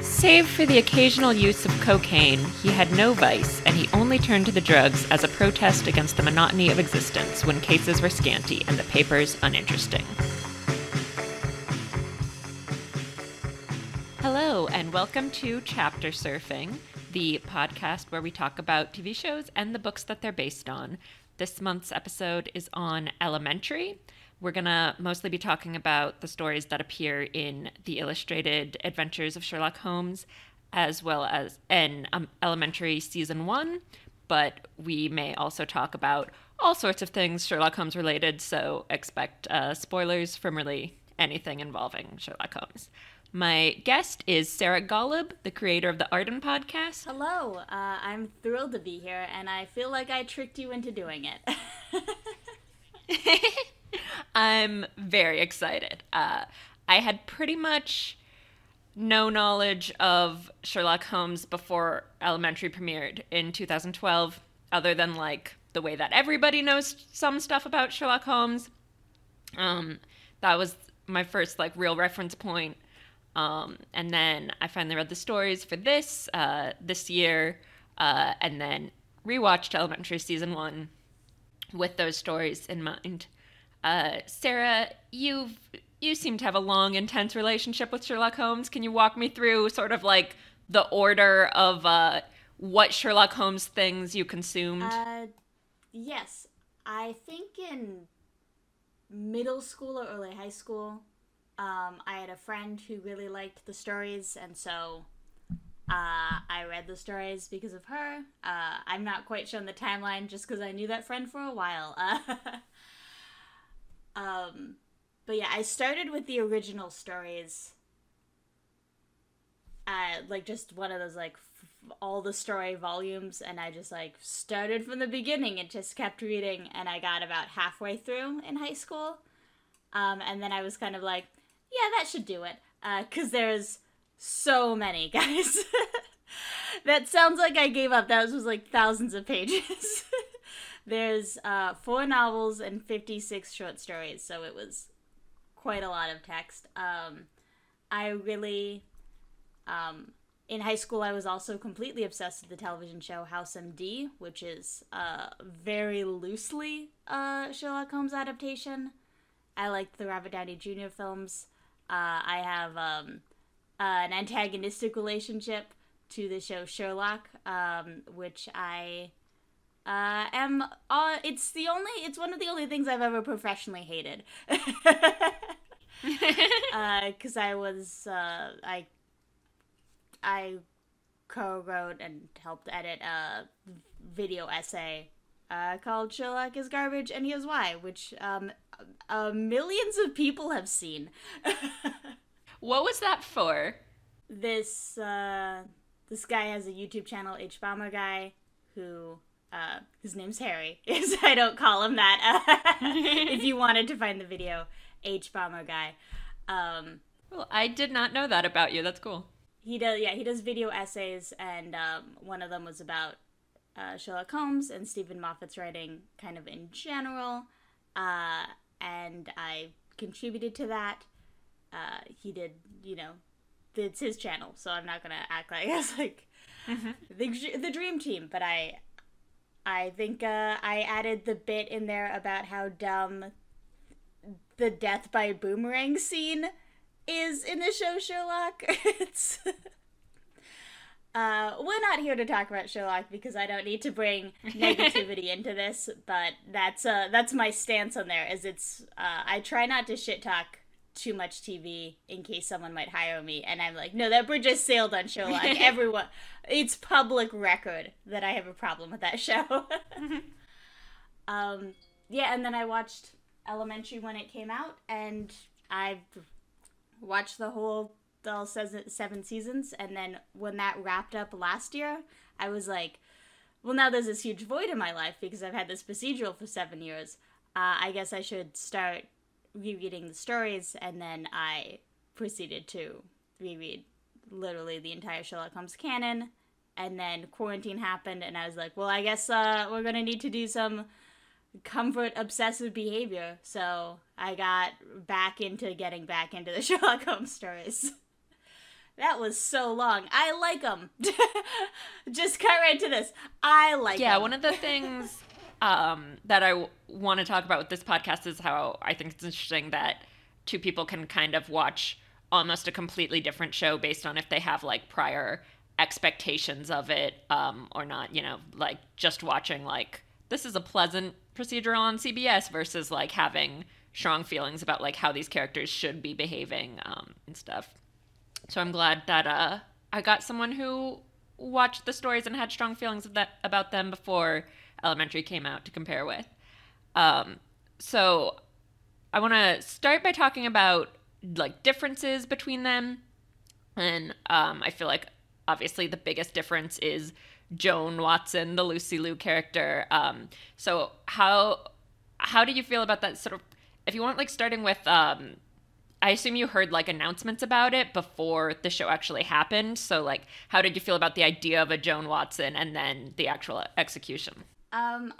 Save for the occasional use of cocaine, he had no vice, and he only turned to the drugs as a protest against the monotony of existence when cases were scanty and the papers uninteresting. Hello, and welcome to Chapter Surfing, the podcast where we talk about TV shows and the books that they're based on. This month's episode is on Elementary. We're going to mostly be talking about the stories that appear in the illustrated adventures of Sherlock Holmes, as well as in um, Elementary Season 1. But we may also talk about all sorts of things Sherlock Holmes related, so expect uh, spoilers from really anything involving Sherlock Holmes. My guest is Sarah Golub, the creator of the Arden podcast. Hello, uh, I'm thrilled to be here, and I feel like I tricked you into doing it. I'm very excited. Uh, I had pretty much no knowledge of Sherlock Holmes before Elementary premiered in 2012, other than like the way that everybody knows some stuff about Sherlock Holmes. Um, that was my first like real reference point. Um, and then I finally read the stories for this uh, this year, uh, and then rewatched Elementary season one with those stories in mind. Uh, Sarah, you you seem to have a long, intense relationship with Sherlock Holmes. Can you walk me through sort of like the order of uh, what Sherlock Holmes things you consumed? Uh, yes, I think in middle school or early high school, um, I had a friend who really liked the stories, and so uh, I read the stories because of her. Uh, I'm not quite sure on the timeline, just because I knew that friend for a while. Um, but yeah, I started with the original stories. Uh, like just one of those like f- all the story volumes, and I just like started from the beginning and just kept reading, and I got about halfway through in high school. Um, and then I was kind of like, yeah, that should do it, because uh, there's so many guys. that sounds like I gave up. That was like thousands of pages. There's uh, four novels and 56 short stories, so it was quite a lot of text. Um, I really, um, in high school, I was also completely obsessed with the television show House MD, which is very loosely uh, Sherlock Holmes adaptation. I liked the Robert Downey Jr. films. Uh, I have um, an antagonistic relationship to the show Sherlock, um, which I uh, am uh, it's the only it's one of the only things I've ever professionally hated. Because uh, I was uh, I I co-wrote and helped edit a video essay uh, called Sherlock is garbage and here's why, which um, uh, millions of people have seen. what was that for? This uh, this guy has a YouTube channel, hbomberguy, who uh, his name's Harry. Is I don't call him that. if you wanted to find the video, hbomberguy. Um, well, I did not know that about you. That's cool. He does. Yeah, he does video essays, and um, one of them was about uh, Sherlock Holmes and Steven Moffat's writing, kind of in general. Uh, and I contributed to that. Uh, he did, you know, it's his channel, so I'm not gonna act like it's like mm-hmm. the the dream team. But I I think uh, I added the bit in there about how dumb the death by boomerang scene is in the show Sherlock. it's uh, we're not here to talk about Sherlock because I don't need to bring negativity into this, but that's uh that's my stance on there. Is it's uh, I try not to shit talk too much TV in case someone might hire me. And I'm like, no, that bridge has sailed on Sherlock. Everyone, it's public record that I have a problem with that show. um, yeah, and then I watched Elementary when it came out, and I've watched the whole all seven seasons. And then when that wrapped up last year, I was like, well, now there's this huge void in my life because I've had this procedural for seven years. Uh, I guess I should start rereading the stories, and then I proceeded to reread literally the entire Sherlock Holmes canon. And then quarantine happened, and I was like, well, I guess uh, we're gonna need to do some comfort obsessive behavior. So I got back into getting back into the Sherlock Holmes stories. that was so long. I like them. Just cut right to this. I like. Yeah, 'em. one of the things um, that I w- want to talk about with this podcast is how I think it's interesting that two people can kind of watch almost a completely different show based on if they have like prior expectations of it um, or not. You know, like just watching like this is a pleasant procedural on CBS versus like having strong feelings about like how these characters should be behaving um, and stuff. So I'm glad that uh, I got someone who watched the stories and had strong feelings that about them before Elementary came out to compare with. Um, so I want to start by talking about like differences between them, and um, I feel like obviously the biggest difference is Joan Watson, the Lucy Liu character. Um, so how how do you feel about that sort of? If you want, like starting with um, I assume you heard like announcements about it before the show actually happened. So like how did you feel about the idea of a Joan Watson and then the actual execution? Um.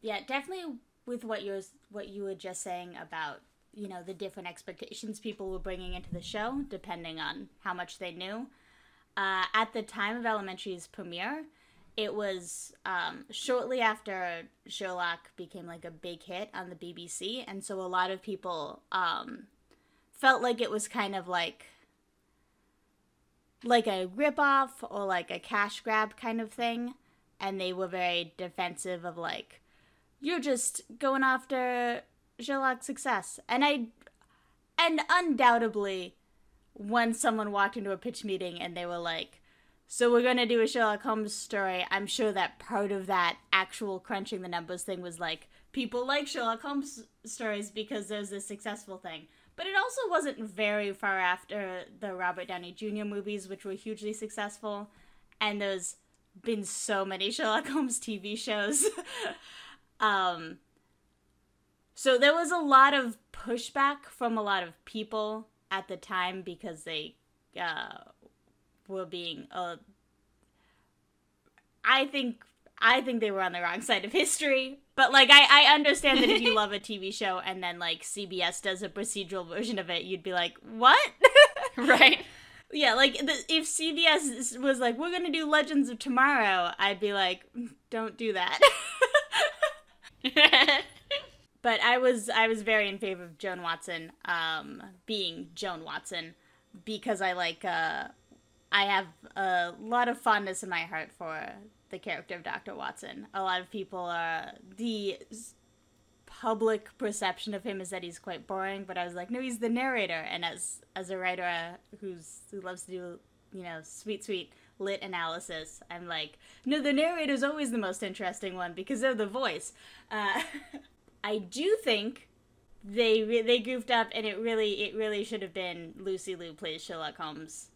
Yeah, definitely with what you what you were just saying about you know the different expectations people were bringing into the show depending on how much they knew. Uh, at the time of Elementary's premiere, it was um, shortly after Sherlock became like a big hit on the BBC, and so a lot of people um, felt like it was kind of like like a ripoff or like a cash grab kind of thing, and they were very defensive of like you're just going after Sherlock's success, and I and undoubtedly when someone walked into a pitch meeting and they were like, so we're gonna do a Sherlock Holmes story. I'm sure that part of that actual crunching the numbers thing was like people like Sherlock Holmes stories because there's this successful thing. But it also wasn't very far after the Robert Downey Jr. movies, which were hugely successful, and there's been so many Sherlock Holmes TV shows. um, so there was a lot of pushback from a lot of people at the time because they uh, were being uh I think I think they were on the wrong side of history. But like I, I understand that if you love a TV show and then like CBS does a procedural version of it, you'd be like, What? right? yeah, like the, if CBS was like, We're gonna do Legends of Tomorrow, I'd be like, Don't do that. but I was I was very in favor of Joan Watson um, being Joan Watson because I like uh, I have a lot of fondness in my heart for the character of Dr. Watson. A lot of people are the public perception of him is that he's quite boring, but I was like, no, he's the narrator. And as as a writer who's who loves to do you know sweet sweet lit analysis, I'm like, no, the narrator is always the most interesting one because they're the voice. Uh, I do think they re- they goofed up, and it really it really should have been Lucy Liu plays Sherlock Holmes,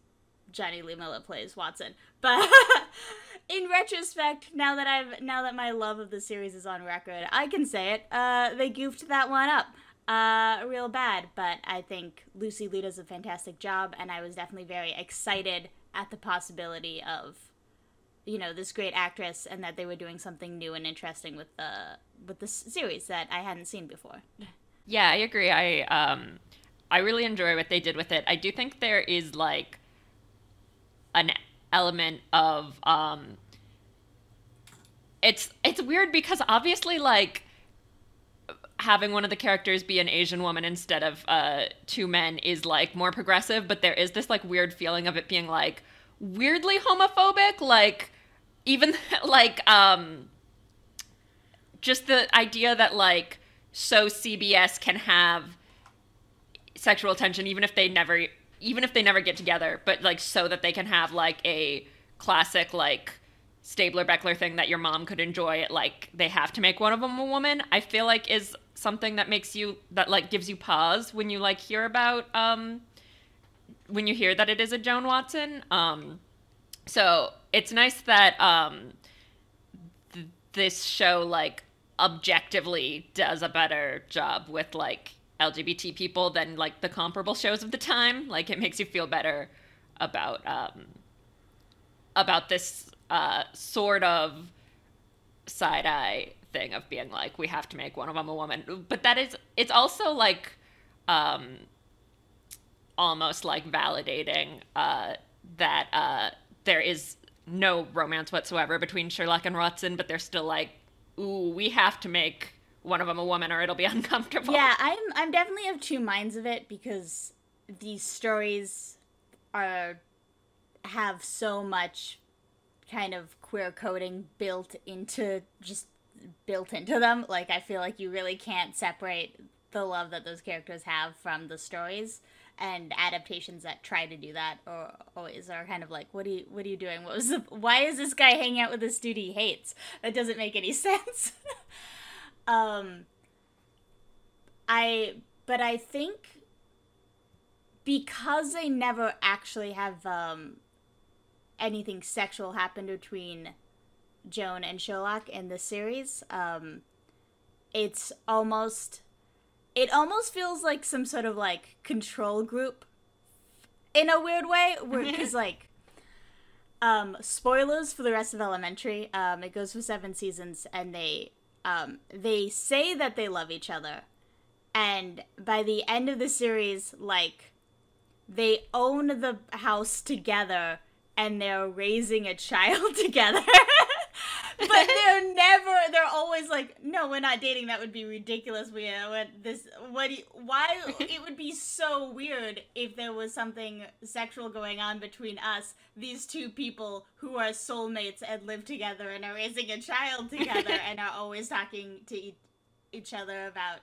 Jonny Lee Miller plays Watson. But in retrospect, now that I've now that my love of the series is on record, I can say it. Uh, they goofed that one up. Uh, real bad, but I think Lucy Liu does a fantastic job, and I was definitely very excited at the possibility of you know this great actress and that they were doing something new and interesting with the with the series that I hadn't seen before. Yeah, I agree. I um I really enjoy what they did with it. I do think there is like an element of um it's it's weird because obviously like having one of the characters be an Asian woman instead of uh two men is like more progressive, but there is this like weird feeling of it being like weirdly homophobic, like even like um just the idea that like so CBS can have sexual tension even if they never even if they never get together, but like so that they can have like a classic like Stabler Beckler thing that your mom could enjoy. it Like they have to make one of them a woman. I feel like is something that makes you that like gives you pause when you like hear about um when you hear that it is a Joan Watson. Um, so it's nice that um th- this show like objectively does a better job with like LGBT people than like the comparable shows of the time. Like it makes you feel better about um, about this uh, sort of side eye thing of being like we have to make one of them a woman. But that is it's also like um, almost like validating uh, that uh, there is no romance whatsoever between Sherlock and Watson, but they're still like, ooh, we have to make one of them a woman or it'll be uncomfortable. Yeah, I'm I'm definitely of two minds of it because these stories are have so much kind of queer coding built into just built into them. Like I feel like you really can't separate the love that those characters have from the stories and adaptations that try to do that or always are kind of like what are you what are you doing what was the why is this guy hanging out with this dude he hates that doesn't make any sense um i but i think because they never actually have um anything sexual happen between joan and sherlock in the series um it's almost it almost feels like some sort of like control group in a weird way because like um spoilers for the rest of elementary um it goes for seven seasons and they um they say that they love each other. And by the end of the series like they own the house together and they're raising a child together but they're never they're always like no we're not dating. That would be ridiculous. We uh, this what do you, why it would be so weird if there was something sexual going on between us these two people who are soulmates and live together and are raising a child together and are always talking to e- each other about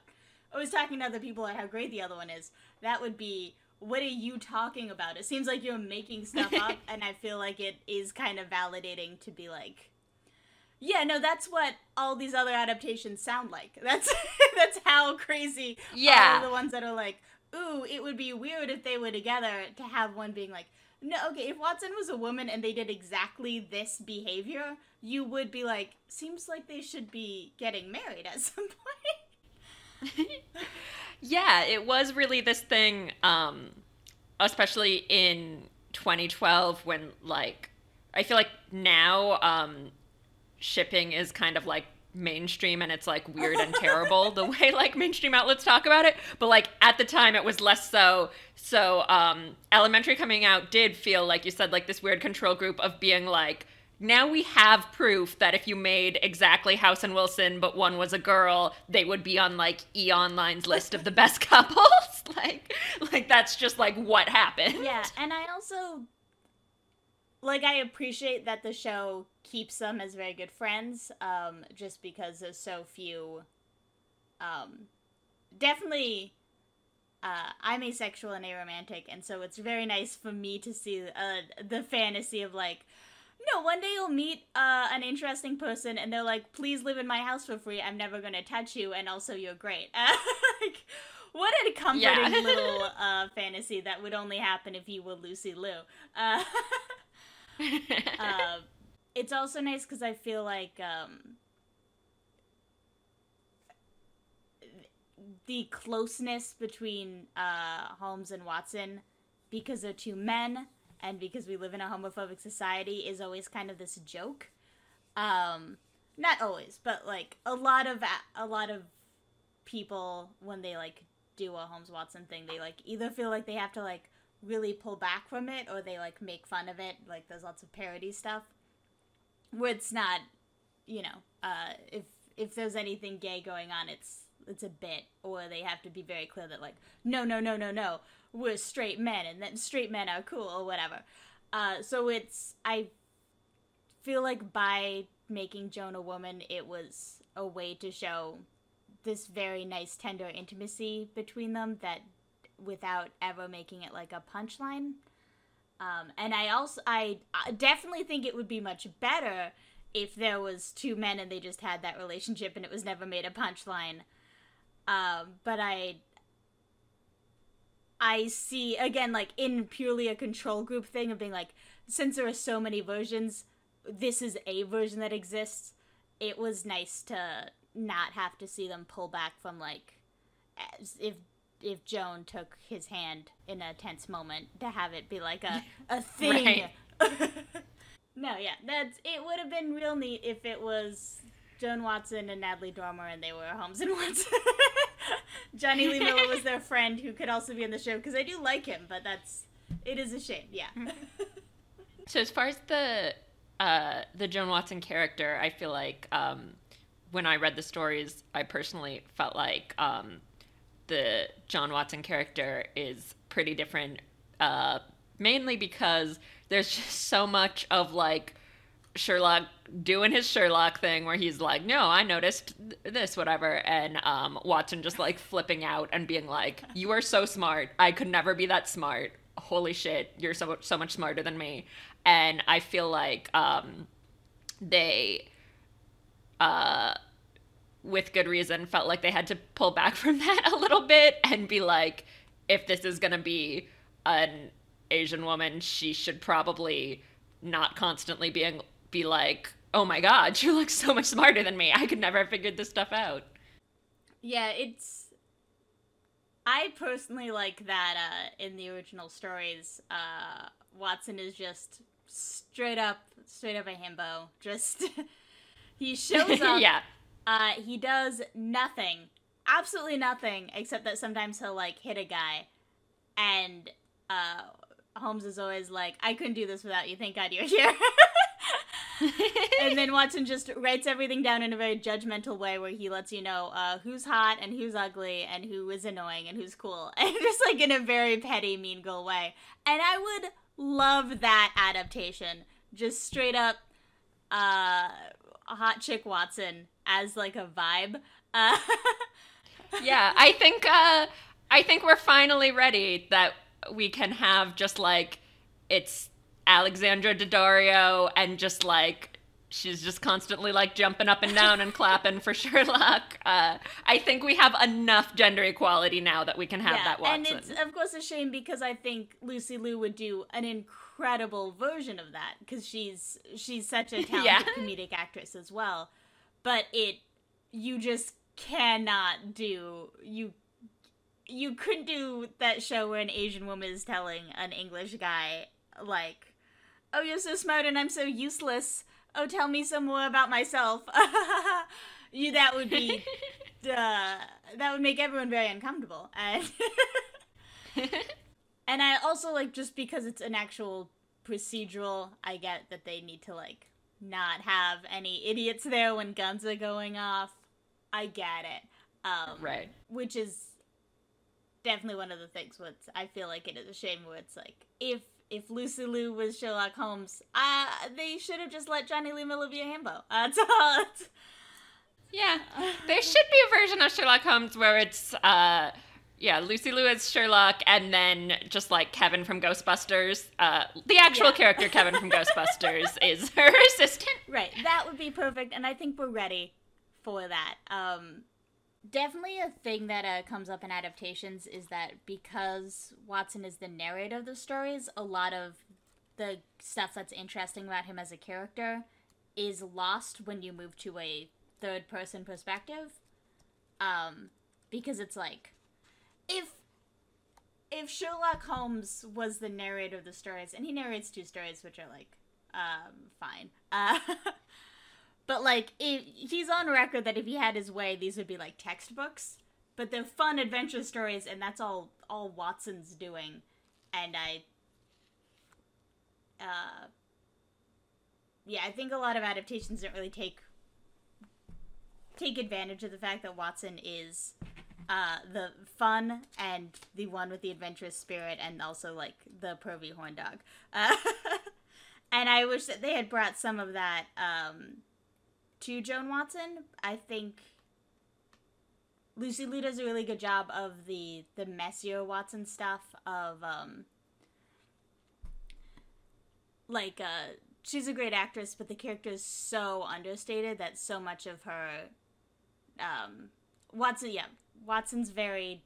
always talking to other people about how great the other one is. That would be what are you talking about? It seems like you're making stuff up and i feel like it is kind of validating to be like yeah, no, that's what all these other adaptations sound like. That's that's how crazy. Yeah, the ones that are like, ooh, it would be weird if they were together to have one being like, no, okay, if Watson was a woman and they did exactly this behavior, you would be like, seems like they should be getting married at some point. yeah, it was really this thing, um, especially in 2012 when like I feel like now um, shipping is kind of like mainstream and it's like weird and terrible the way like mainstream outlets talk about it but like at the time it was less so so um elementary coming out did feel like you said like this weird control group of being like now we have proof that if you made exactly House and Wilson, but one was a girl, they would be on like E Online's list of the best couples. like, like that's just like what happened. Yeah, and I also like I appreciate that the show keeps them as very good friends, um, just because there's so few. Um, definitely, uh, I'm asexual and aromantic, and so it's very nice for me to see uh, the fantasy of like, no, one day you'll meet uh, an interesting person, and they're like, please live in my house for free. I'm never gonna touch you, and also you're great. like, what a comforting yeah. little uh, fantasy that would only happen if you were Lucy Liu. Uh, uh, it's also nice because I feel like um, the closeness between uh, Holmes and Watson, because they're two men and because we live in a homophobic society, is always kind of this joke. Um, not always, but like a lot of a lot of people when they like do a Holmes Watson thing, they like either feel like they have to like really pull back from it or they like make fun of it. Like there's lots of parody stuff where it's not, you know, uh, if if there's anything gay going on, it's it's a bit, or they have to be very clear that like, no, no, no, no, no, we're straight men, and that straight men are cool or whatever. Uh, so it's I feel like by making Joan a woman, it was a way to show this very nice tender intimacy between them that without ever making it like a punchline. Um, and I also I, I definitely think it would be much better if there was two men and they just had that relationship and it was never made a punchline. Um, but I I see again like in purely a control group thing of being like since there are so many versions, this is a version that exists. It was nice to not have to see them pull back from like as if if Joan took his hand in a tense moment to have it be like a a thing. no, yeah, that's it. Would have been real neat if it was Joan Watson and Natalie Dormer and they were Holmes and Watson. Jonny Lee Miller was their friend who could also be in the show because I do like him, but that's it is a shame. Yeah. so as far as the uh, the Joan Watson character, I feel like um, when I read the stories, I personally felt like um, the John Watson character is pretty different, uh, mainly because there's just so much of like Sherlock doing his Sherlock thing where he's like, "No, I noticed this, whatever," and um, Watson just like flipping out and being like, "You are so smart. I could never be that smart. Holy shit, you're so so much smarter than me." And I feel like um, they, uh, with good reason, felt like they had to pull back from that a little bit and be like, if this is gonna be an Asian woman, she should probably not constantly being be like, "Oh my god, you look so much smarter than me. I could never have figured this stuff out." Yeah, it's I personally like that uh, in the original stories, uh, Watson is just straight up, straight up a himbo. Just he shows up. yeah. Uh, he does nothing, absolutely nothing, except that sometimes he'll like hit a guy, and uh, Holmes is always like, "I couldn't do this without you. Thank God you're here." and then Watson just writes everything down in a very judgmental way where he lets you know uh, who's hot and who's ugly and who is annoying and who's cool. And just like in a very petty, mean girl way. And I would love that adaptation. Just straight up uh, hot chick Watson as like a vibe. Uh- yeah, I think uh, I think we're finally ready that we can have just like it's Alexandra Daddario and just like she's just constantly like jumping up and down and clapping for Sherlock. Uh, I think we have enough gender equality now that we can have yeah, that Watson. And it's of course a shame because I think Lucy Liu would do an incredible version of that because she's she's such a talented yeah. comedic actress as well. But it you just cannot do you you couldn't do that show where an Asian woman is telling an English guy like oh, you're so smart and I'm so useless. Oh, tell me some more about myself. you, that would be, uh, that would make everyone very uncomfortable. And, and I also like just because it's an actual procedural, I get that they need to like not have any idiots there when guns are going off. I get it. Um, right. Which is definitely one of the things where I feel like it is a shame where it's like if if Lucy Liu was Sherlock Holmes, uh, they should have just let Jonny Lee Miller be a himbo. Uh, that's all. Yeah, there should be a version of Sherlock Holmes where it's, uh, yeah, Lucy Liu as Sherlock, and then just like Kevin from Ghostbusters, uh, the actual yeah. character Kevin from Ghostbusters is her assistant. Right, that would be perfect, and I think we're ready for that. Um, definitely a thing that uh, comes up in adaptations is that because Watson is the narrator of the stories, a lot of the stuff that's interesting about him as a character is lost when you move to a third person perspective. Um, because it's like if if Sherlock Holmes was the narrator of the stories, and he narrates two stories which are like um, fine. Uh, But like, if he's on record that if he had his way, these would be like textbooks. But they're fun adventure stories, and that's all all Watson's doing. And I, uh, yeah, I think a lot of adaptations don't really take take advantage of the fact that Watson is uh, the fun and the one with the adventurous spirit, and also like the pervy horn dog. Uh, and I wish that they had brought some of that um, to Joan Watson. I think Lucy Liu does a really good job of the the messier Watson stuff of um like uh she's a great actress but the character is so understated that so much of her um Watson yeah Watson's very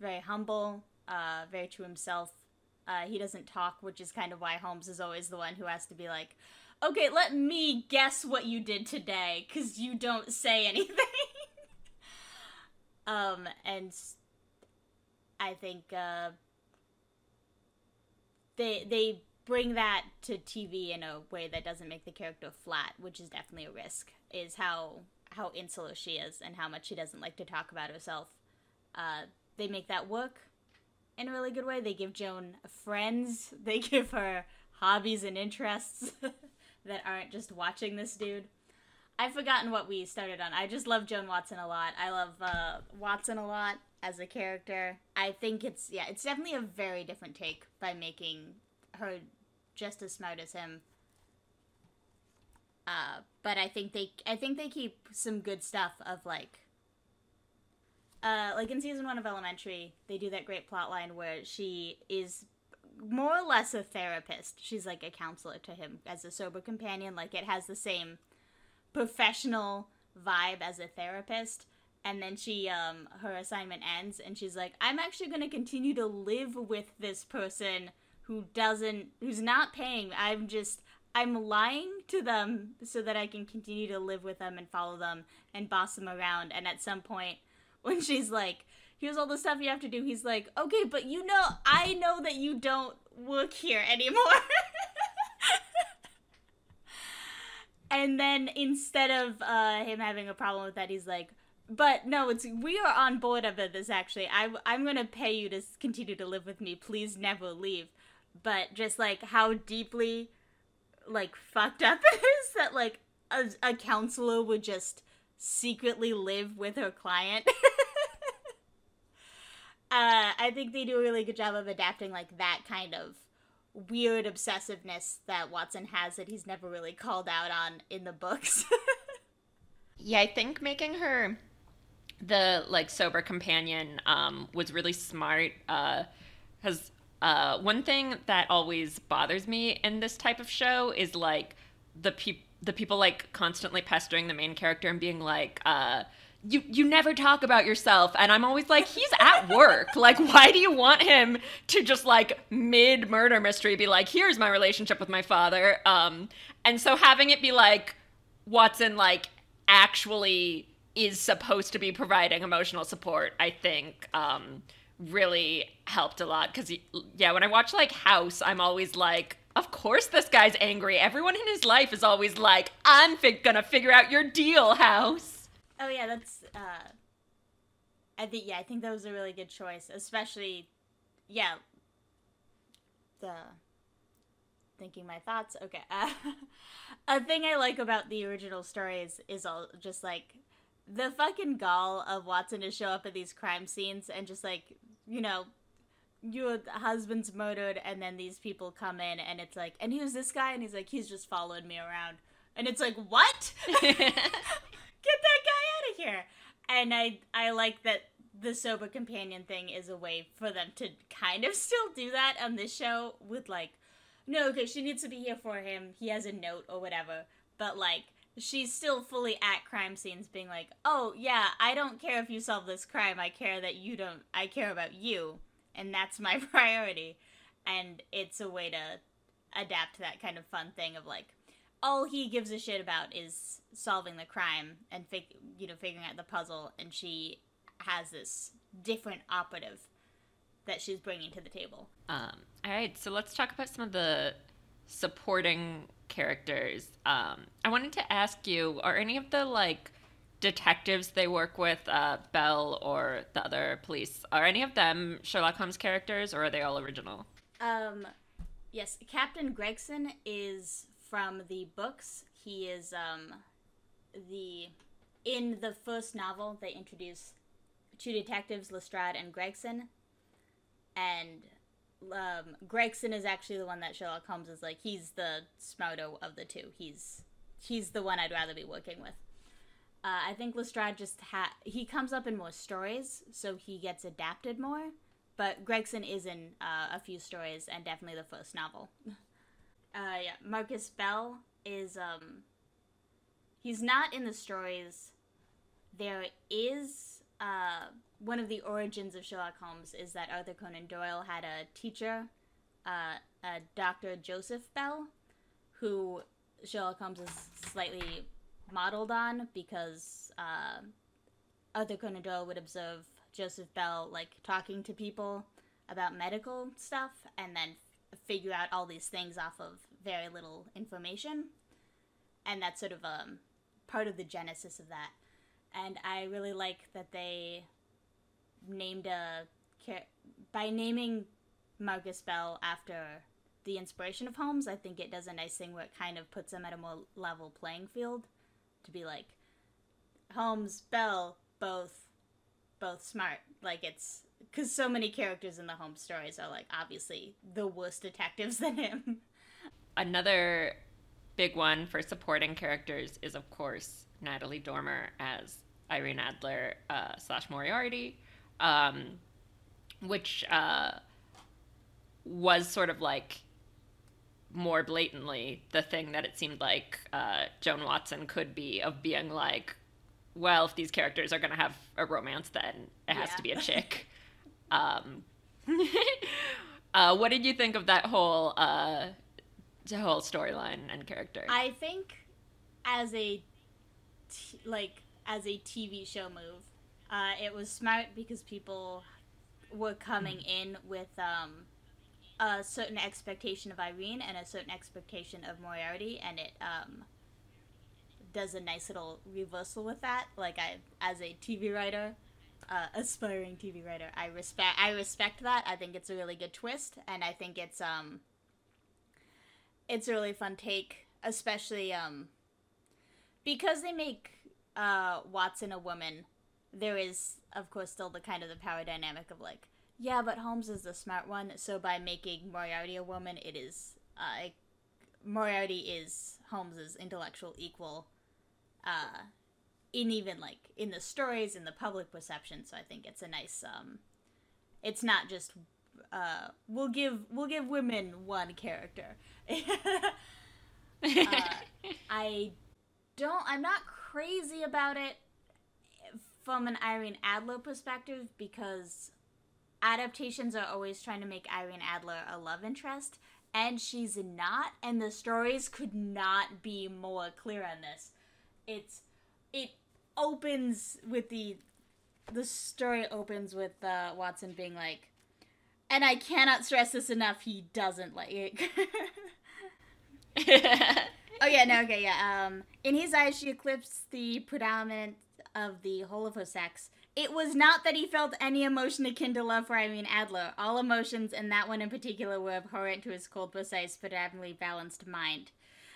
very humble uh very to himself uh he doesn't talk which is kind of why Holmes is always the one who has to be like okay, let me guess what you did today, because you don't say anything. um, and I think uh, they they bring that to TV in a way that doesn't make the character flat, which is definitely a risk. Is how how insular she is and how much she doesn't like to talk about herself. Uh, they make that work in a really good way. They give Joan friends. They give her hobbies and interests that aren't just watching this dude. I've forgotten what we started on. I just love Joan Watson a lot. I love uh, Watson a lot as a character. I think it's yeah, it's definitely a very different take by making her just as smart as him. Uh, but I think they I think they keep some good stuff of like uh, like in season one of Elementary, they do that great plot line where she is more or less a therapist. She's like a counselor to him as a sober companion. Like it has the same professional vibe as a therapist. And then she, um, her assignment ends, and she's like, "I'm actually going to continue to live with this person who doesn't, who's not paying. I'm just, I'm lying to them so that I can continue to live with them and follow them and boss them around. And at some point, when she's like, here's all the stuff you have to do, he's like, okay, but you know, I know that you don't work here anymore. and then instead of uh, him having a problem with that, he's like, but no, it's we are on board of this. Actually, I I'm gonna pay you to continue to live with me. Please never leave. But just like how deeply, like fucked up is that like a, a counselor would just secretly live with her client. uh, I think they do a really good job of adapting like that kind of weird obsessiveness that Watson has that he's never really called out on in the books. yeah, I think making her the like sober companion um, was really smart. Uh, has uh, one thing that always bothers me in this type of show is like the people the people like constantly pestering the main character and being like, uh, you you never talk about yourself. And i'm always like he's at work. Like why do you want him to just like mid murder mystery be like here's my relationship with my father. Um and so having it be like watson like actually is supposed to be providing emotional support i think um really helped a lot because yeah when i watch like house i'm always like of course this guy's angry. Everyone in his life is always like, I'm fi- gonna figure out your deal, House. Oh yeah, that's uh I think yeah, I think that was a really good choice, especially yeah, the thinking my thoughts. Okay. Uh, a thing I like about the original stories is all just like the fucking gall of Watson to show up at these crime scenes and just like, you know, your husband's murdered and then these people come in and it's like and who's this guy? And he's like he's just followed me around. And it's like what? Get that guy out of here. And i i like that the sober companion thing is a way for them to kind of still do that on this show with like no okay she needs to be here for him. He has a note or whatever. But like she's still fully at crime scenes being like oh yeah i don't care if you solve this crime i care that you don't i care about you and that's my priority. And it's a way to adapt that kind of fun thing of like all he gives a shit about is solving the crime and fig- you know figuring out the puzzle and she has this different operative that she's bringing to the table. Um, all right, so let's talk about some of the supporting characters. Um, I wanted to ask you: Are any of the like detectives they work with, uh, Bell or the other police, are any of them Sherlock Holmes characters or are they all original? Um, yes, Captain Gregson is from the books. He is um, the in the first novel they introduce two detectives, Lestrade and Gregson, and um, Gregson is actually the one that Sherlock Holmes is like. He's the smarter of the two. He's he's the one I'd rather be working with. Uh, I think Lestrade just ha he comes up in more stories, so he gets adapted more. But Gregson is in uh, a few stories and definitely the first novel. uh, yeah, Marcus Bell is um, he's not in the stories. There is uh, one of the origins of Sherlock Holmes is that Arthur Conan Doyle had a teacher, uh, a Dr. Joseph Bell, who Sherlock Holmes is slightly modeled on because uh, Arthur Conan Doyle would observe Joseph Bell like talking to people about medical stuff and then f- figure out all these things off of very little information. And that's sort of um, part of the genesis of that. And I really like that they named a by naming Marcus Bell after the inspiration of Holmes, I think it does a nice thing where it kind of puts them at a more level playing field to be like Holmes, Bell, both both smart. Like it's because so many characters in the Holmes stories are like obviously the worst detectives than him. Another big one for supporting characters is of course Natalie Dormer as Irene Adler uh, slash Moriarty, um, which uh, was sort of like more blatantly the thing that it seemed like uh, Joan Watson could be of being like, well, if these characters are going to have a romance, then it has yeah. to be a chick. um, uh, what did you think of that whole uh, whole storyline and character? I think as a t- like as a TV show move, uh, it was smart because people were coming mm. in with um, a certain expectation of Irene and a certain expectation of Moriarty, and it um, does a nice little reversal with that. Like I, as a TV writer, uh, aspiring TV writer, I respect I respect that. I think it's a really good twist, and I think it's um, it's a really fun take, especially um, because they make uh, Watson a woman. There is, of course, still the kind of the power dynamic of like yeah, but Holmes is the smart one, so by making Moriarty a woman, it is uh, Moriarty is Holmes's intellectual equal, uh, in even like in the stories in the public perception. So I think it's a nice um, it's not just uh, we'll give we'll give women one character. uh, I don't. I'm not crazy about it from an Irene Adler perspective because adaptations are always trying to make Irene Adler a love interest, and she's not, and the stories could not be more clear on this. It's it opens with the the story opens with uh, Watson being like, and I cannot stress this enough. He doesn't like. oh yeah, no, okay, yeah. Um, in his eyes, she eclipsed the predominant of the whole of her sex, it was not that he felt any emotion akin to love for Irene Adler. All emotions, and that one in particular, were abhorrent to his cold, precise, but admirably balanced mind.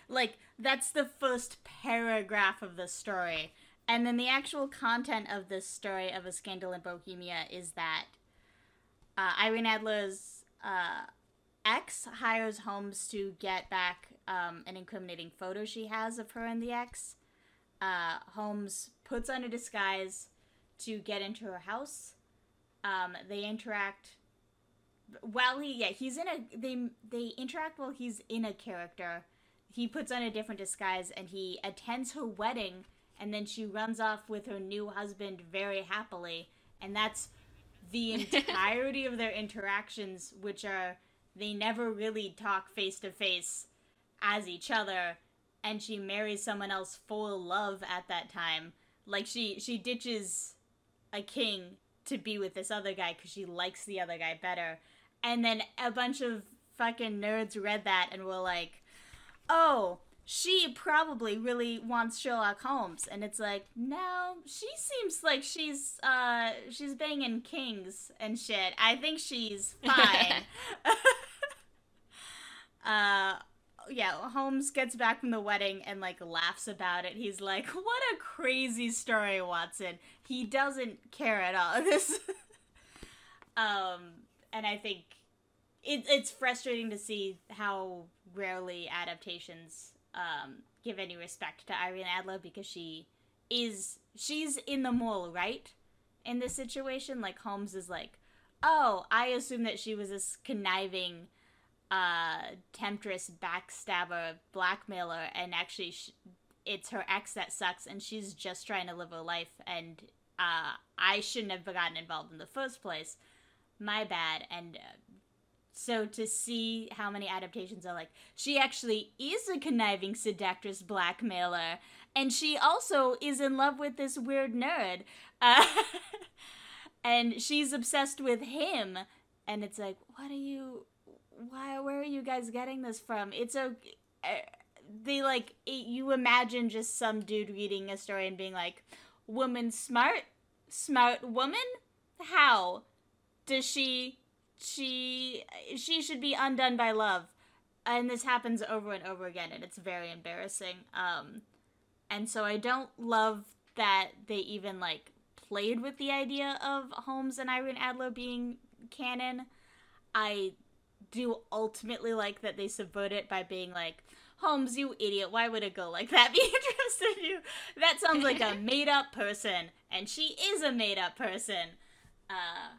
Like, that's the first paragraph of the story. And then the actual content of this story of a scandal in Bohemia is that uh, Irene Adler's uh, ex hires Holmes to get back um, an incriminating photo she has of her and the ex. Uh, Holmes puts on a disguise to get into her house. Um, they interact while he yeah he's in a they they interact while he's in a character. He puts on a different disguise and he attends her wedding, and then she runs off with her new husband very happily, and that's the entirety of their interactions, which are they never really talk face to face as each other, and she marries someone else for love at that time. Like she she ditches a king to be with this other guy because she likes the other guy better. And then a bunch of fucking nerds read that and were like, oh, she probably really wants Sherlock Holmes. And it's like, no, she seems like she's uh she's banging kings and shit. I think she's fine. uh yeah, Holmes gets back from the wedding and like laughs about it. He's like, "What a crazy story, Watson." He doesn't care at all. This, um, and I think it, it's frustrating to see how rarely adaptations um, give any respect to Irene Adler because she is she's in the mole, right? In this situation, like Holmes is like, "Oh, I assume that she was this conniving." Uh, temptress, backstabber, blackmailer, and actually sh- it's her ex that sucks, and she's just trying to live her life, and uh, I shouldn't have gotten involved in the first place. My bad. And uh, so to see how many adaptations are like, she actually is a conniving seductress blackmailer, and she also is in love with this weird nerd. Uh, and she's obsessed with him. And it's like, what are you why where are you guys getting this from? It's a uh, they like it, you imagine just some dude reading a story and being like woman smart smart woman? How? Does she she she should be undone by love. And this happens over and over again and it's very embarrassing um and so i don't love that they even like played with the idea of holmes and irene adler being canon. I do ultimately like that they subvert it by being like holmes you idiot why would a girl like that be interested in you that sounds like a made-up person and she is a made-up person uh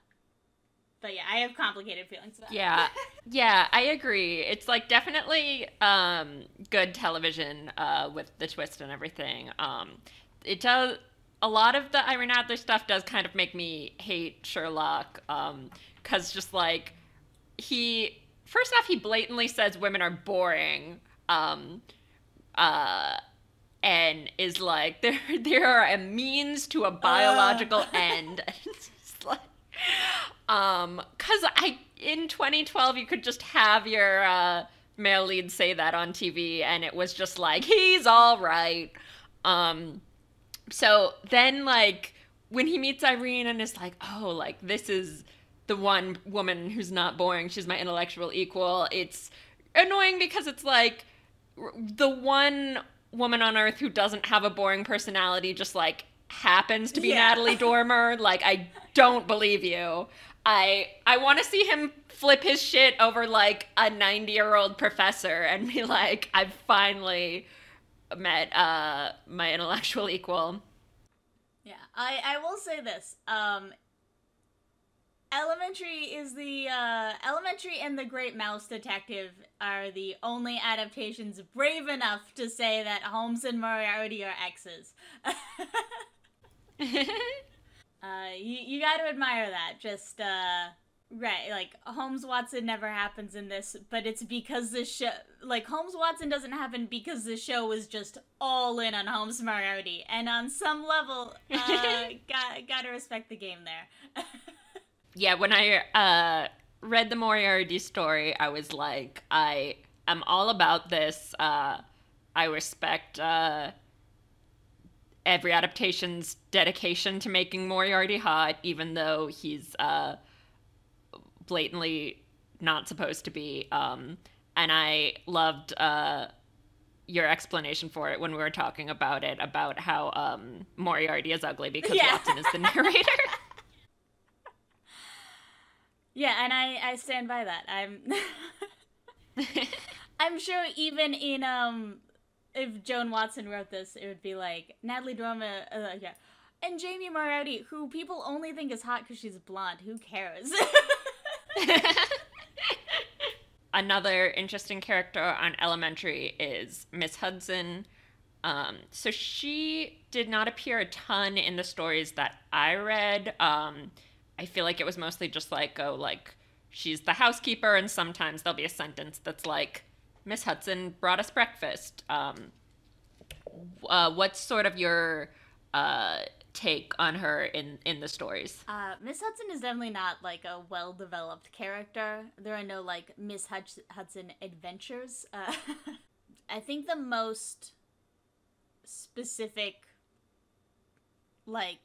but yeah, I have complicated feelings about yeah. it. yeah, yeah, I agree. It's like definitely um, good television uh, with the twist and everything. Um, it does a lot of the Irene Adler stuff does kind of make me hate Sherlock because um, just like he first off he blatantly says women are boring um, uh, and is like there there are a means to a biological uh. end. it's like um, cause I in 2012 you could just have your uh, male lead say that on TV, and it was just like he's all right. Um, so then like when he meets Irene and is like, oh, like this is the one woman who's not boring. She's my intellectual equal. It's annoying because it's like the one woman on earth who doesn't have a boring personality just like happens to be yeah. Natalie Dormer. Like I don't believe you. I I want to see him flip his shit over like a 90-year-old professor and be like I've finally met uh my intellectual equal. Yeah. I I will say this. Um Elementary is the uh, Elementary and the Great Mouse Detective are the only adaptations brave enough to say that Holmes and Moriarty are exes. Uh, you, you got to admire that. Just, uh, right, like, Holmes Watson never happens in this, but it's because the show, like, Holmes Watson doesn't happen because the show was just all in on Holmes Moriarty. And on some level, uh, got, got to respect the game there. yeah, when I, uh, read the Moriarty story, I was like, I am all about this. Uh, I respect, uh, every adaptation's dedication to making Moriarty hot, even though he's uh, blatantly not supposed to be. Um, and I loved uh, your explanation for it when we were talking about it about how um, Moriarty is ugly because yeah. Watson is the narrator. yeah, and I, I stand by that. I'm I'm sure even in um if Joan Watson wrote this, it would be like Natalie Dormer, uh, yeah, and Jamie Moriarty, who people only think is hot because she's blonde. Who cares? Another interesting character on Elementary is Miss Hudson. Um, so she did not appear a ton in the stories that I read. Um, I feel like it was mostly just like, oh, like she's the housekeeper, and sometimes there'll be a sentence that's like, Miss Hudson brought us breakfast. Um, uh, what's sort of your uh, take on her in in the stories? Uh, Miss Hudson is definitely not like a well developed character. There are no like Miss Hudson adventures. Uh, I think the most specific like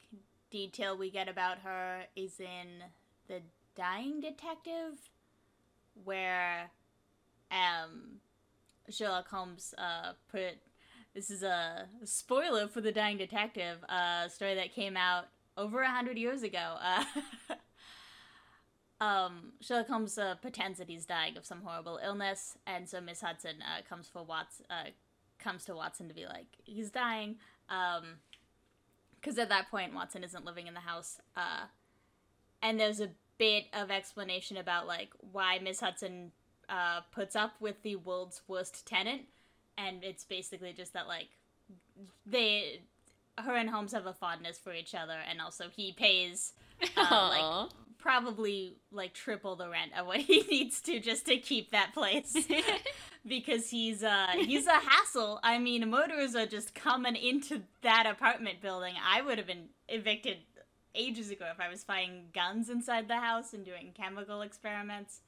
detail we get about her is in the Dying Detective, where um Sherlock Holmes uh, put this is a spoiler for the Dying Detective, a uh, story that came out over a hundred years ago. Uh, um, Sherlock Holmes uh, pretends that he's dying of some horrible illness, and so Miss Hudson uh, comes for Watts uh, comes to Watson to be like he's dying. Because at that point Watson isn't living in the house, uh, and there's a bit of explanation about like why Miss Hudson uh, puts up with the world's worst tenant, and it's basically just that like they, her and Holmes have a fondness for each other, and also he pays uh, like probably like triple the rent of what he needs to just to keep that place because he's uh he's a hassle. I mean, murderers are just coming into that apartment building. I would have been evicted ages ago if I was finding guns inside the house and doing chemical experiments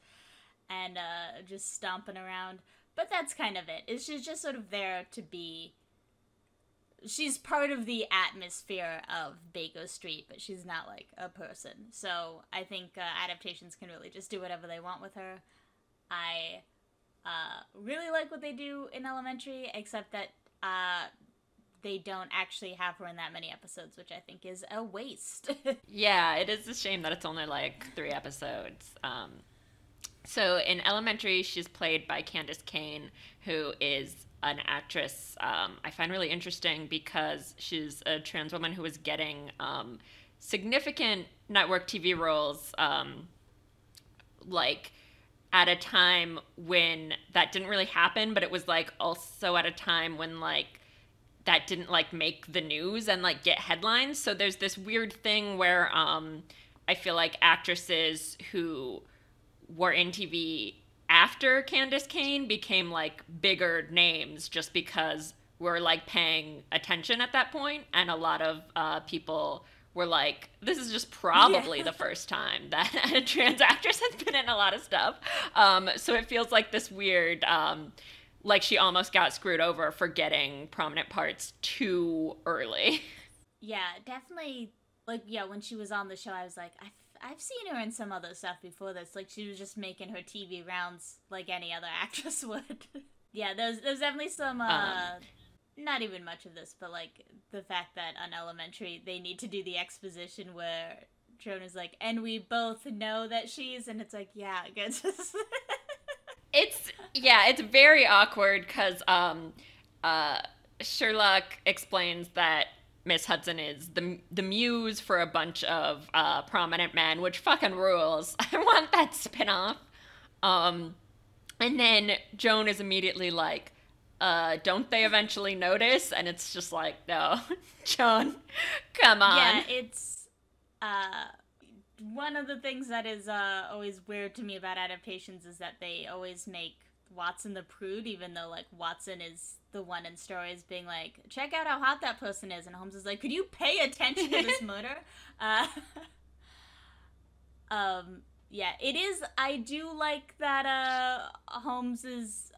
and uh, just stomping around. But that's kind of it. It's just, just sort of there to be she's part of the atmosphere of Baker Street, but she's not like a person. So I think uh, adaptations can really just do whatever they want with her. I uh, really like what they do in Elementary, except that uh, they don't actually have her in that many episodes, which I think is a waste. yeah, it is a shame that it's only like three episodes. Um, so in Elementary, she's played by Candis Cayne, who is an actress um, I find really interesting because she's a trans woman who is getting um, significant network TV roles, um, like at a time when that didn't really happen, but it was like also at a time when like that didn't like make the news and like get headlines. So there's this weird thing where um, I feel like actresses who were in TV after Candis Cayne became like bigger names just because we're like paying attention at that point, and a lot of uh, people were like, "This is just probably yeah. the first time that a trans actress has been in a lot of stuff." Um, so it feels like this weird. Um, like she almost got screwed over for getting prominent parts too early. Yeah, definitely. Like, yeah, when she was on the show, I was like, I I've seen her in some other stuff before this. Like she was just making her TV rounds like any other actress would. yeah, there's there's definitely some uh um. not even much of this, but like the fact that on Elementary they need to do the exposition where Joan is like, and we both know that she's, and it's like, yeah, good. it's yeah, it's very awkward because um, uh, Sherlock explains that Miss Hudson is the the muse for a bunch of uh, prominent men, which fucking rules. I want that spinoff. Um, and then Joan is immediately like, uh, "Don't they eventually notice?" And it's just like, "No, Joan, come on." Yeah, it's uh, one of the things that is uh, always weird to me about adaptations is that they always make Watson the prude, even though like Watson is the one in stories being like, check out how hot that person is, and Holmes is like, could you pay attention to this murder? Uh, um, yeah, it is. I do like that. Uh, Holmes is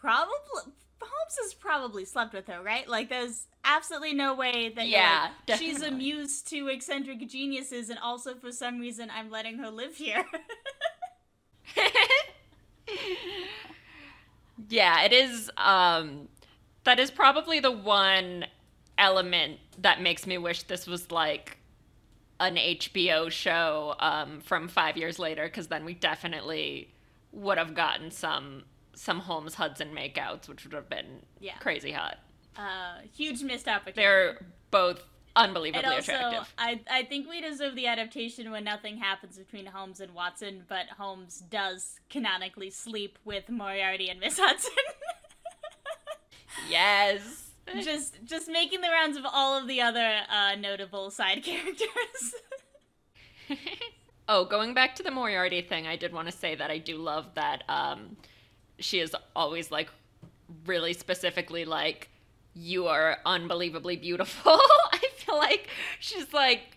probably Holmes has probably slept with her, right? Like, there's absolutely no way that yeah, like, she's a muse to eccentric geniuses, and also for some reason I'm letting her live here. yeah, it is. Um, that is probably the one element that makes me wish this was like an HBO show um, from five years later, because then we definitely would have gotten some some Holmes Hudson makeouts, which would have been yeah. crazy hot. Uh, huge missed opportunity. They're both unbelievably and also, attractive. I I think we deserve the adaptation when nothing happens between Holmes and Watson, but Holmes does canonically sleep with Moriarty and Miss Hudson. yes. Just just making the rounds of all of the other uh, notable side characters. oh, going back to the Moriarty thing, I did want to say that I do love that um, she is always like really specifically like you are unbelievably beautiful. I feel like she's like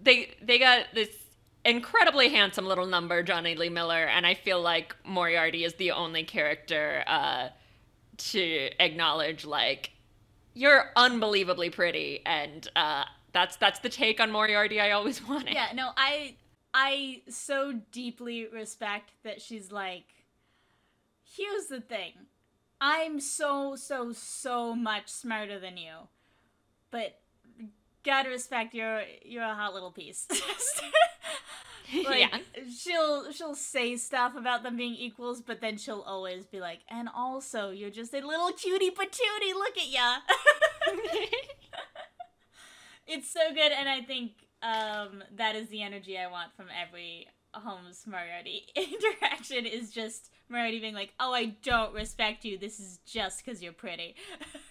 they they got this incredibly handsome little number, Jonny Lee Miller, and I feel like Moriarty is the only character uh, to acknowledge like you're unbelievably pretty, and uh, that's that's the take on Moriarty I always wanted. Yeah, no, I I so deeply respect that she's like. Here's the thing. I'm so, so, so much smarter than you. But gotta respect you're you're a hot little piece. like yeah. she'll she'll say stuff about them being equals, but then she'll always be like, and also you're just a little cutie patootie, look at ya. it's so good and I think um, that is the energy I want from every Holmes Moriarty interaction is just Moriarty being like, "Oh, I don't respect you. This is just because you're pretty."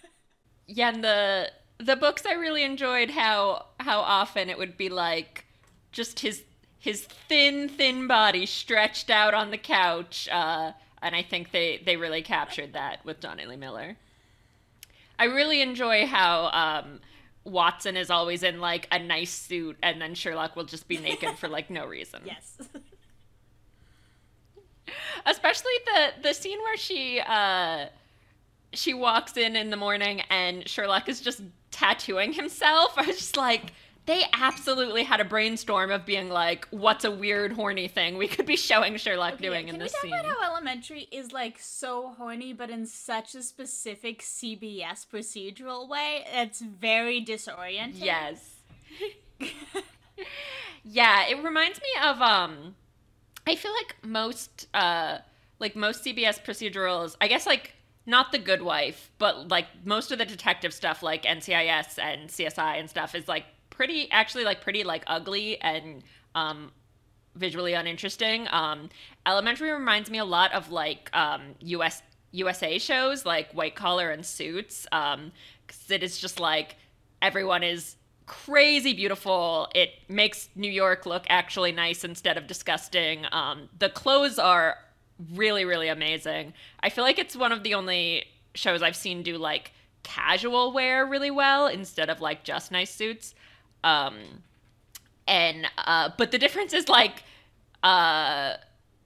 yeah, and the the books I really enjoyed how how often it would be like just his his thin thin body stretched out on the couch, uh, and I think they they really captured that with Jonny Lee Miller. I really enjoy how. Um, Watson is always in like a nice suit, and then Sherlock will just be naked for like no reason. Yes. Especially the the scene where she uh she walks in in the morning and Sherlock is just tattooing himself. I was just like, they absolutely had a brainstorm of being like, what's a weird horny thing we could be showing Sherlock Okay, doing can in we this talk scene? about how Elementary is like so horny, but in such a specific CBS procedural way? It's very disorienting. Yes. yeah, it reminds me of um I feel like most uh like most CBS procedurals, I guess like not the good wife, but like most of the detective stuff like NCIS and CSI and stuff is like pretty actually like pretty like ugly and um visually uninteresting. Um Elementary reminds me a lot of like um US USA shows like White Collar and Suits. Um 'cause it is just like everyone is crazy beautiful. It makes New York look actually nice instead of disgusting. Um, the clothes are really, really amazing. I feel like it's one of the only shows I've seen do like casual wear really well instead of like just nice suits. Um, and uh, but the difference is like uh,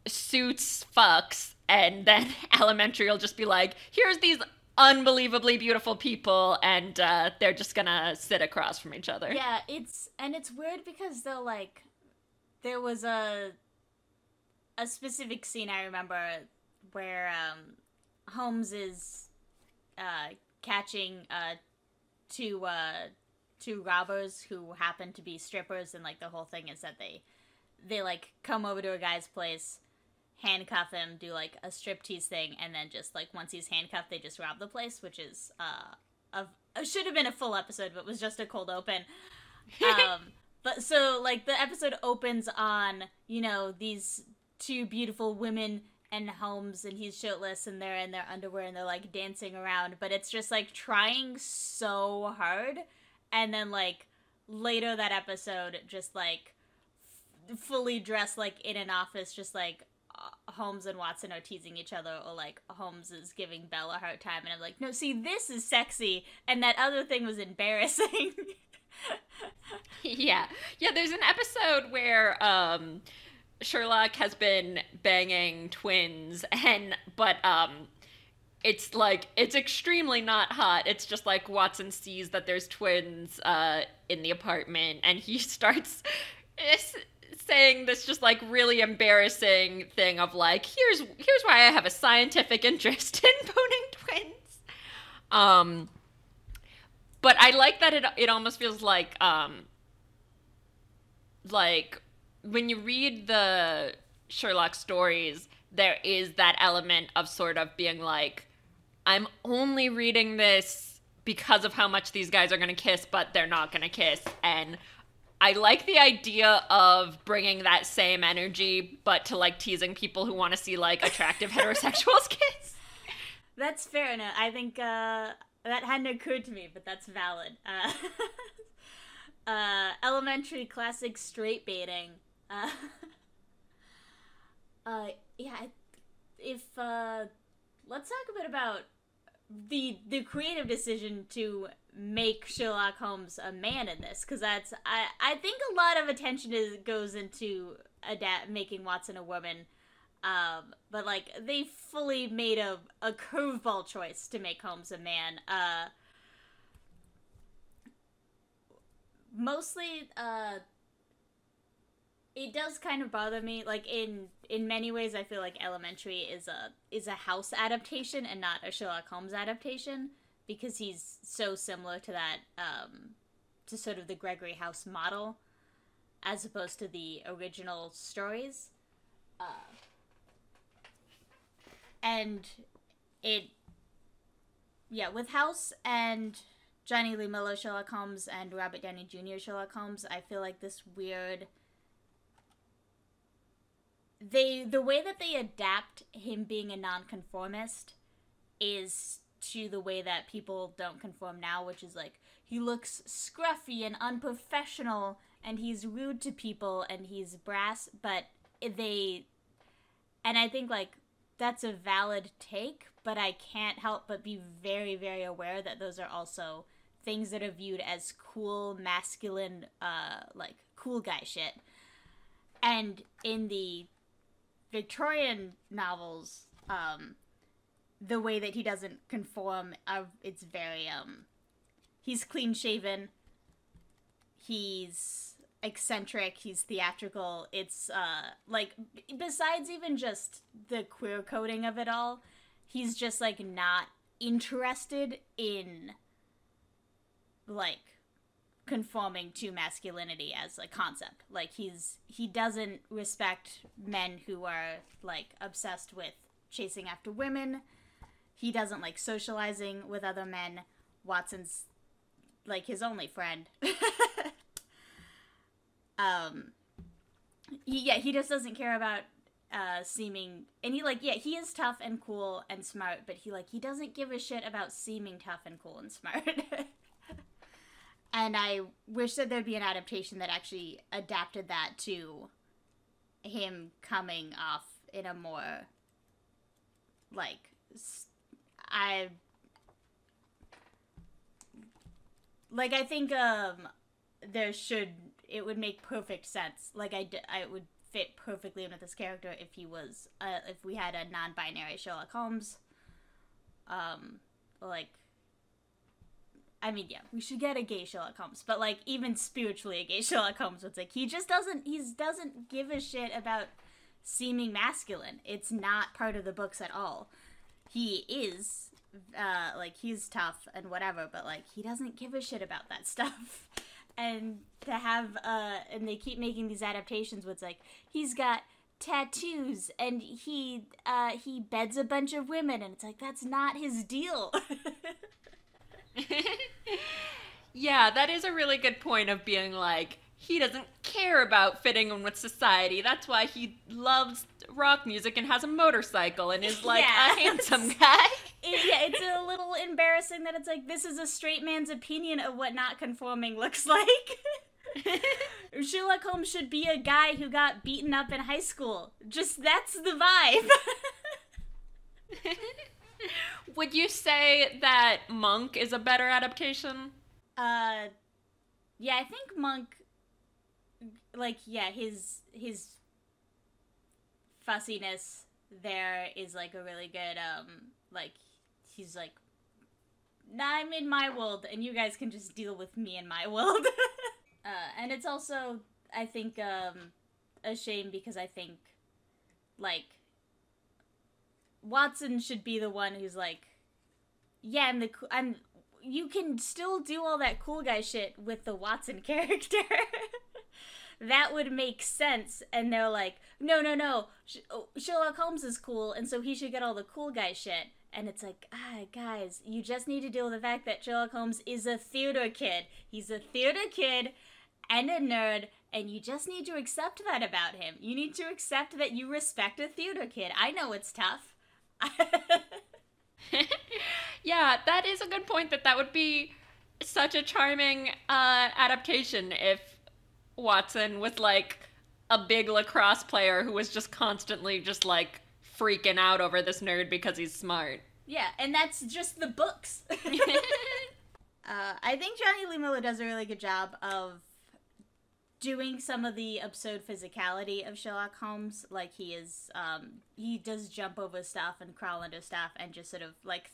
suits fucks, and then elementary will just be like, here's these unbelievably beautiful people, and uh, they're just gonna sit across from each other. Yeah, it's and it's weird because though like there was a a specific scene I remember where um Holmes is uh catching uh two uh two robbers who happen to be strippers and like the whole thing is that they they like come over to a guy's place handcuff him do like a striptease thing and then just like once he's handcuffed they just rob the place which is uh of it should have been a full episode but was just a cold open. Um but so like the episode opens on you know these two beautiful women and Holmes and he's shirtless and they're in their underwear and they're like dancing around but it's just like trying so hard and then like later that episode just like f- fully dressed like in an office just like Holmes and Watson are teasing each other or like Holmes is giving Bella a hard time and I'm like no see this is sexy and that other thing was embarrassing yeah. Yeah, there's an episode where um Sherlock has been banging twins and but um it's like it's extremely not hot. It's just like Watson sees that there's twins uh in the apartment and he starts saying this just like really embarrassing thing of like here's here's why I have a scientific interest in boning twins. Um but I like that it it almost feels like um like when you read the Sherlock stories, there is that element of sort of being like, I'm only reading this because of how much these guys are going to kiss, but they're not going to kiss. And I like the idea of bringing that same energy, but to like teasing people who want to see like attractive heterosexuals kiss. That's fair enough. I think uh, that hadn't occurred to me, but that's valid. Uh, uh, elementary classic straight baiting. Uh, uh, yeah, if uh, let's talk a bit about the the creative decision to make Sherlock Holmes a man in this, because that's I I think a lot of attention is goes into adapt making Watson a woman. Um, but like they fully made a a curveball choice to make Holmes a man. Uh, mostly, uh, it does kind of bother me. Like in in many ways, I feel like Elementary is a is a House adaptation and not a Sherlock Holmes adaptation because he's so similar to that um, to sort of the Gregory House model as opposed to the original stories. Uh, and it yeah with house and jonny lee miller sherlock holmes and robert downey jr sherlock holmes i feel like this weird they the way that they adapt him being a nonconformist is to the way that people don't conform now which is like he looks scruffy and unprofessional and he's rude to people and he's brass but they and i think like that's a valid take, but I can't help but be very, very aware that those are also things that are viewed as cool, masculine, uh, like cool guy shit. And in the Victorian novels, um, the way that he doesn't conform uh, it's very um he's clean shaven. He's eccentric. He's theatrical. It's uh like besides even just the queer coding of it all he's just like not interested in like conforming to masculinity as a concept. Like he's he doesn't respect men who are like obsessed with chasing after women. He doesn't like socializing with other men. Watson's like his only friend. Um he, yeah he just doesn't care about uh seeming and he like yeah he is tough and cool and smart but he like he doesn't give a shit about seeming tough and cool and smart and i wish that there'd be an adaptation that actually adapted that to him coming off in a more like i like i think um there should it would make perfect sense. Like I I would fit perfectly in with this character if he was uh, if we had a non-binary sherlock holmes um like I mean, yeah, we should get a gay Sherlock Holmes, but like even spiritually a gay Sherlock Holmes, it's like he just doesn't he doesn't give a shit about seeming masculine. It's not part of the books at all. He is uh like he's tough and whatever, but like he doesn't give a shit about that stuff. And to have uh and they keep making these adaptations where it's like he's got tattoos and he uh he beds a bunch of women and it's like that's not his deal. yeah, that is a really good point of being like, he doesn't care about fitting in with society. That's why he loves rock music and has a motorcycle and is like Yeah. a handsome guy. it, yeah, it's a little embarrassing that it's like this is a straight man's opinion of what not conforming looks like. Sherlock Holmes should be a guy who got beaten up in high school. Just that's the vibe. Would you say that Monk is a better adaptation? uh yeah, I think Monk like yeah, his his fussiness there is like a really good um like he's like nah, I'm in my world and you guys can just deal with me in my world. uh and it's also I think um a shame because I think like Watson should be the one who's like yeah, I'm the I'm you can still do all that cool guy shit with the Watson character. that would make sense. And they're like, no, no, no. Oh, Sherlock Holmes is cool, and so he should get all the cool guy shit. And it's like, ah, guys, you just need to deal with the fact that Sherlock Holmes is a theater kid. He's a theater kid and a nerd, and you just need to accept that about him. You need to accept that you respect a theater kid. I know it's tough. yeah, that is a good point. That that would be such a charming uh, adaptation if Watson was like a big lacrosse player who was just constantly just like freaking out over this nerd because he's smart. yeah, and that's just the books. Uh, I think Jonny Lee Miller does a really good job of doing some of the absurd physicality of Sherlock Holmes. Like he is, um, he does jump over stuff and crawl under stuff and just sort of like,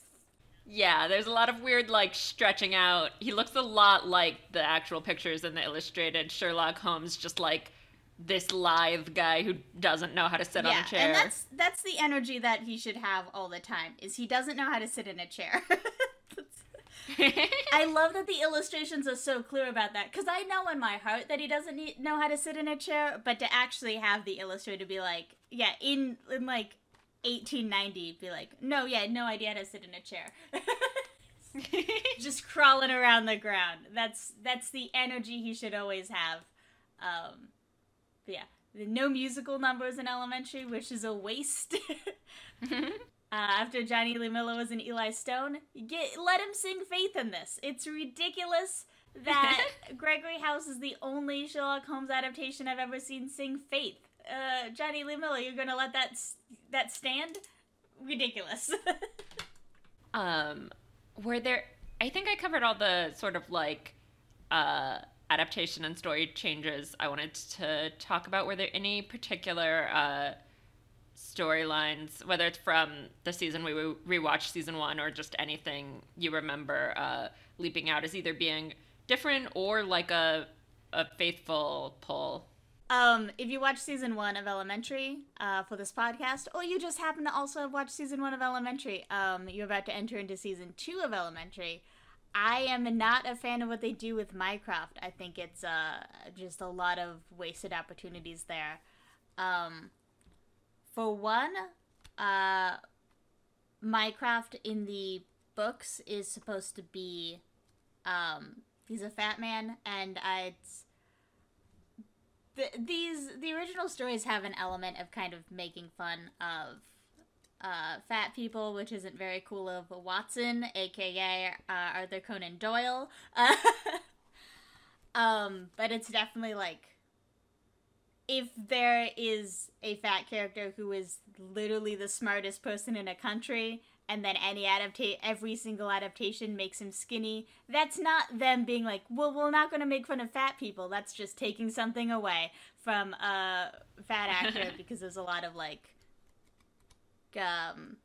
yeah, there's a lot of weird like stretching out. He looks a lot like the actual pictures in the illustrated Sherlock Holmes, just like this lithe guy who doesn't know how to sit on a chair. and that's that's the energy that he should have all the time. Is he doesn't know how to sit in a chair. I love that the illustrations are so clear about that because I know in my heart that he doesn't need, know how to sit in a chair, but to actually have the illustrator be like, yeah, in in like 1890, be like, no, yeah, no idea how to sit in a chair, just crawling around the ground. That's that's the energy he should always have. Um, yeah, no musical numbers in elementary, which is a waste. Uh, after Jonny Lee Miller was in Eli Stone, get let him sing Faith in this. It's ridiculous that Gregory House is the only Sherlock Holmes adaptation I've ever seen sing Faith. Uh, Jonny Lee Miller, you're gonna let that that stand? Ridiculous. um were there i think i covered all the sort of like uh adaptation and story changes i wanted to talk about were there any particular uh storylines, whether it's from the season we rewatched season one or just anything you remember uh, leaping out as either being different or like a a faithful pull? Um, if you watch season one of Elementary uh, for this podcast, or you just happen to also have watched season one of Elementary, um, you're about to enter into season two of Elementary. I am not a fan of what they do with Mycroft. I think it's uh, just a lot of wasted opportunities there. Um, for one, uh, Mycroft in the books is supposed to be, um, he's a fat man, and I, it's the, these the original stories have an element of kind of making fun of uh, fat people, which isn't very cool of Watson, aka uh, Arthur Conan Doyle. Um, but it's definitely like if there is a fat character who is literally the smartest person in a country and then any adaptation every single adaptation makes him skinny that's not them being like well we're not going to make fun of fat people. That's just taking something away from a fat actor because there's a lot of like um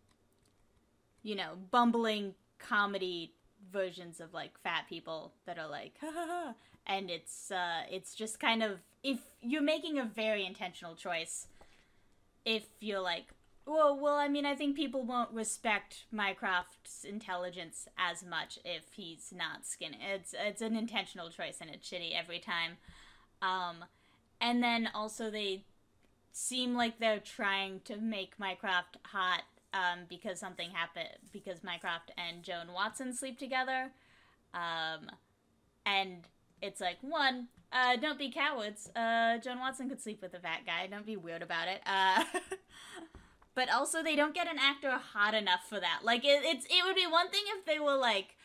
you know bumbling comedy versions of like fat people that are like ha ha ha and it's uh it's just kind of if you're making a very intentional choice if you're like well, well, I mean, I think people won't respect Mycroft's intelligence as much if he's not skinny. It's it's an intentional choice and it's shitty every time. Um, and then also they seem like they're trying to make Mycroft hot um, because something happened because Mycroft and Joan Watson sleep together. Um, and it's like one, uh, don't be cowards. Uh, Joan Watson could sleep with a fat guy. Don't be weird about it. Uh, but also they don't get an actor hot enough for that. Like it, it's it would be one thing if they were like,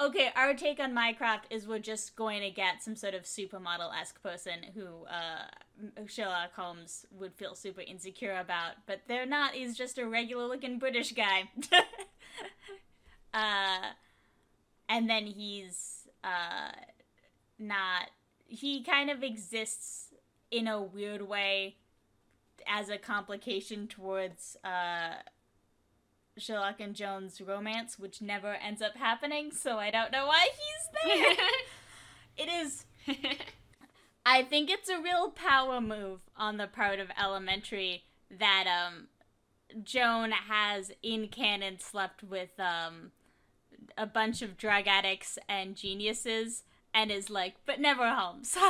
okay, our take on Mycroft is we're just going to get some sort of supermodel esque person who uh, Sherlock Holmes would feel super insecure about, but they're not. He's just a regular looking British guy. uh, and then he's uh, not. He kind of exists in a weird way as a complication towards uh, Sherlock and Joan's romance, which never ends up happening. So I don't know why he's there. it is. I think it's a real power move on the part of Elementary that um, Joan has in canon slept with um, a bunch of drug addicts and geniuses and is like, but never Holmes. and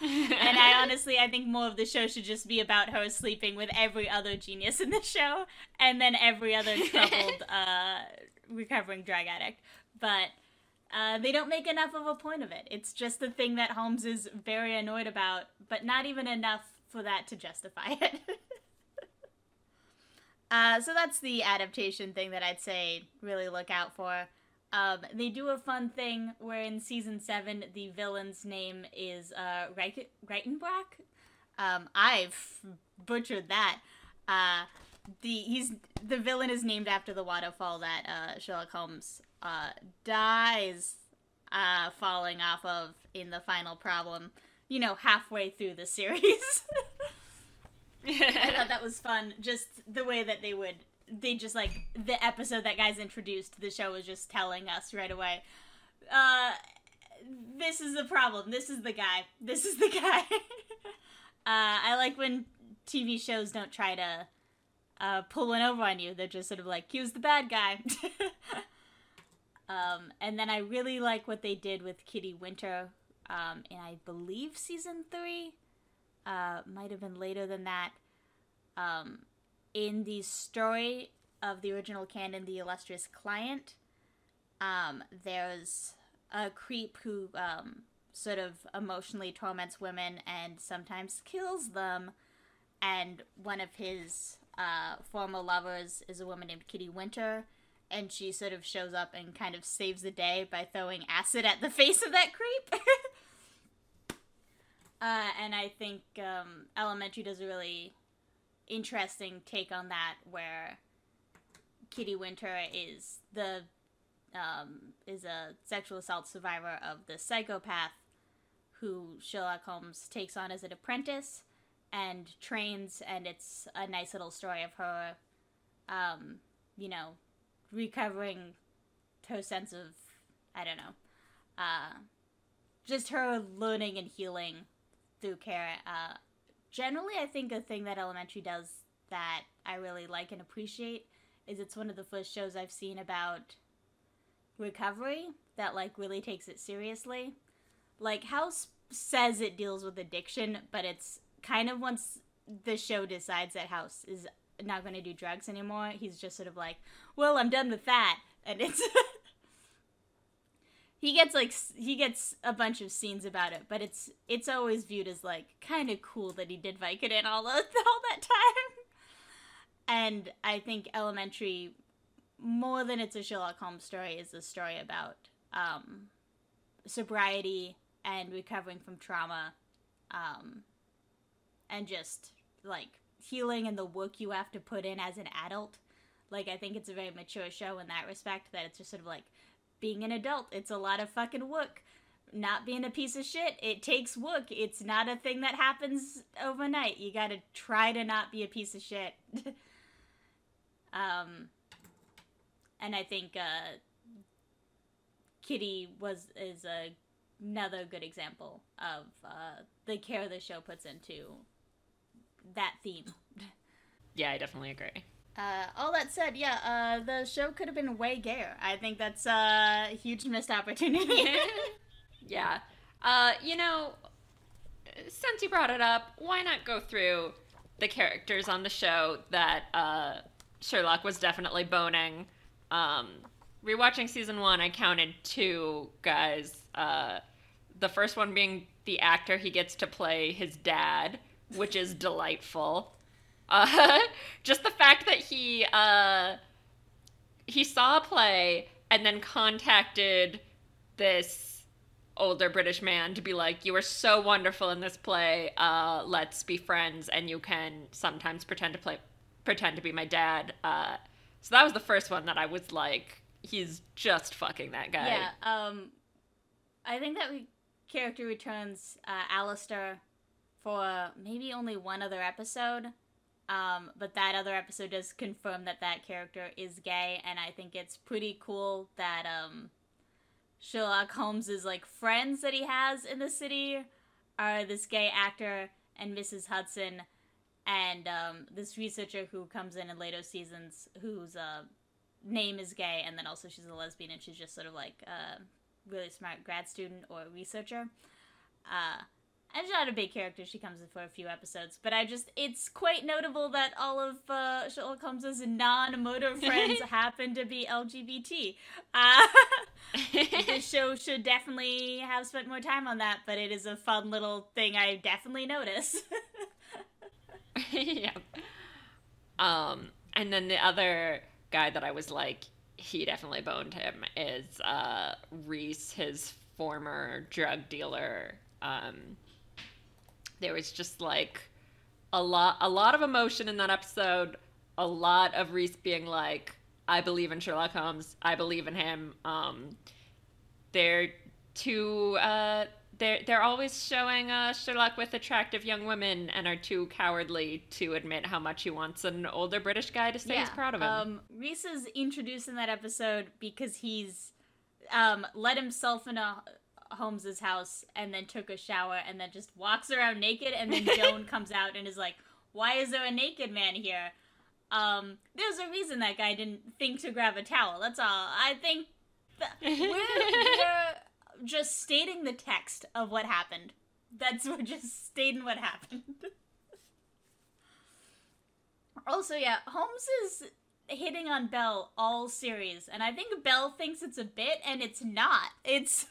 I honestly, I think more of the show should just be about her sleeping with every other genius in the show, and then every other troubled, uh, recovering drug addict. But uh, they don't make enough of a point of it. It's just the thing that Holmes is very annoyed about, but not even enough for that to justify it. uh, so that's the adaptation thing that I'd say really look out for. Um, they do a fun thing where in season seven the villain's name is uh, Reichenbach. Um, I've butchered that. Uh, the he's the villain is named after the waterfall that uh, Sherlock Holmes uh, dies uh, falling off of in the final problem. You know, halfway through the series. I thought that was fun. Just the way that they would they just like the episode that guys introduced the show was just telling us right away uh this is the problem. This is the guy. This is the guy. Uh i like when tv shows don't try to uh pull one over on you. They're just sort of like here's the bad guy. Um and then i really like what they did with kitty winter um in i believe season three. Uh might have been later than that. Um in the story of the original canon, The Illustrious Client, um, there's a creep who um, sort of emotionally torments women and sometimes kills them. And one of his uh, former lovers is a woman named Kitty Winter. And she sort of shows up and kind of saves the day by throwing acid at the face of that creep. uh, and I think um, Elementary does a really interesting take on that where Kitty Winter is the um, is a sexual assault survivor of the psychopath who Sherlock Holmes takes on as an apprentice, and trains, and it's a nice little story of her, um, you know, recovering her sense of, I don't know, uh, just her learning and healing through care. Uh, generally, I think a thing that Elementary does that I really like and appreciate is it's one of the first shows I've seen about recovery that like really takes it seriously. Like House says it deals with addiction, but it's kind of once the show decides that House is not going to do drugs anymore, he's just sort of like, "Well, I'm done with that." And it's he gets like he gets a bunch of scenes about it, but it's it's always viewed as like kind of cool that he did Vicodin all all that time. And I think Elementary, more than it's a Sherlock Holmes story, is a story about um, sobriety and recovering from trauma, um, and just like healing and the work you have to put in as an adult. Like I think it's a very mature show in that respect. That it's just sort of like being an adult. It's a lot of fucking work. Not being a piece of shit. It takes work. It's not a thing that happens overnight. You gotta try to not be a piece of shit. um, and I think uh, Kitty was is a, another good example of uh, the care the show puts into that theme. Yeah, I definitely agree. Uh, all that said, yeah, uh, the show could have been way gayer. I think that's a huge missed opportunity. yeah. Uh, you know, since you brought it up, why not go through the characters on the show that uh, Sherlock was definitely boning? Um, rewatching season one, I counted two guys. Uh, the first one being the actor he gets to play his dad, which is delightful. Uh, just the fact that he uh, he saw a play and then contacted this older British man to be like, "You are so wonderful in this play. Uh, let's be friends, and you can sometimes pretend to play, pretend to be my dad." Uh, so that was the first one that I was like, "He's just fucking that guy." Yeah. Um, I think that we character returns uh, Alistair for maybe only one other episode. Um, but that other episode does confirm that that character is gay, and I think it's pretty cool that um, Sherlock Holmes's like friends that he has in the city are this gay actor and Mrs. Hudson, and um, this researcher who comes in in later seasons whose uh, name is gay, and then also she's a lesbian, and she's just sort of like a really smart grad student or researcher. Uh, and she's not a big character. She comes in for a few episodes, but I just it's quite notable that all of uh, Sherlock Holmes's non-motor friends happen to be LGBT. Uh, the show should definitely have spent more time on that, but it is a fun little thing I definitely notice. yeah. Um, and then the other guy that I was like, he definitely boned him is uh, Rhys, his former drug dealer. Um, there was just like a lot a lot of emotion in that episode a lot of rhys being like i believe in sherlock holmes i believe in him um they're too uh they're they're always showing uh, Sherlock with attractive young women and are too cowardly to admit how much he wants an older British guy to say yeah. he's proud of him. Um, Rhys is introduced in that episode because he's um, let himself in a Holmes's house and then took a shower and then just walks around naked and then Joan comes out and is like, "Why is there a naked man here?" Um, there's a reason that guy didn't think to grab a towel. That's all. I think th- we're, we're just stating the text of what happened. That's we're just stating what happened. also, yeah, Holmes is hitting on Bell all series, and I think Bell thinks it's a bit, and it's not. It's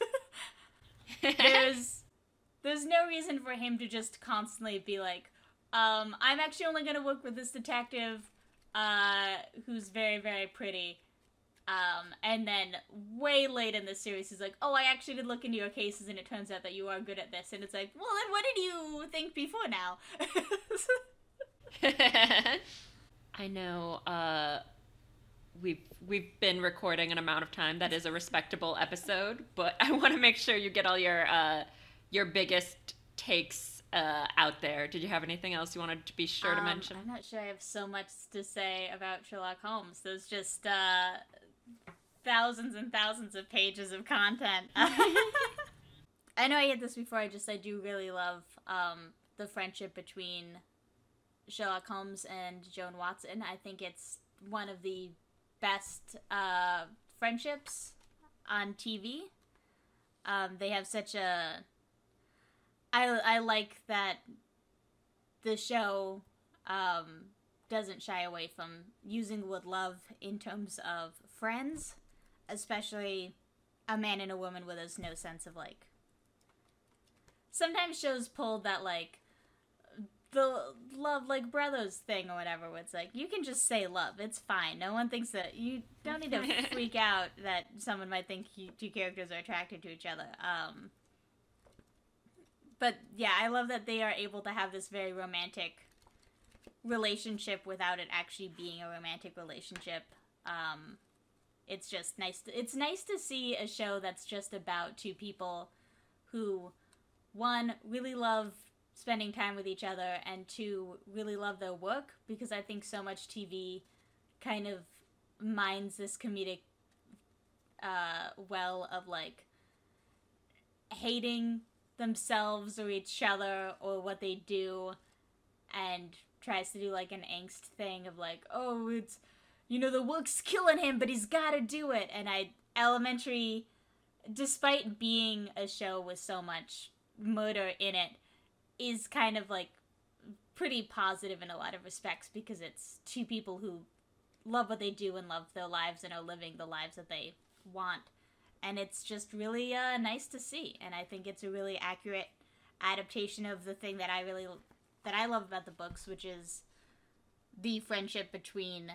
there's there's no reason for him to just constantly be like, um, I'm actually only gonna work with this detective, uh, who's very very pretty. Um, and then way late in the series, he's like, "Oh, I actually did look into your cases, and it turns out that you are good at this." And it's like, "Well, then what did you think before now?" I know. Uh, we've we've been recording an amount of time that is a respectable episode, but I want to make sure you get all your uh, your biggest takes uh, out there. Did you have anything else you wanted to be sure um, to mention? I'm not sure I have so much to say about Sherlock Holmes. There's just uh, thousands and thousands of pages of content. I know I hit this before. I just I do really love um, the friendship between Sherlock Holmes and Joan Watson. I think it's one of the best uh, friendships on TV. Um, they have such a. I I like that the show um, doesn't shy away from using word love in terms of friends, especially a man and a woman with us no sense of like sometimes shows pull that like the love like brothers thing or whatever where it's like you can just say love it's fine. No one thinks that you don't need to freak out that someone might think you, two characters are attracted to each other um. But yeah i love that they are able to have this very romantic relationship without it actually being a romantic relationship um. It's just nice to, it's nice to see a show that's just about two people who one, really love spending time with each other, and two, really love their work because I think so much TV kind of mines this comedic uh, well of like hating themselves or each other or what they do and tries to do like an angst thing of like, oh, it's you know the work's killing him, but he's got to do it. And I elementary despite being a show with so much murder in it is kind of like pretty positive in a lot of respects because it's two people who love what they do and love their lives and are living the lives that they want. And it's just really uh, nice to see. And i think it's a really accurate adaptation of the thing that i really that i love about the books which is the friendship between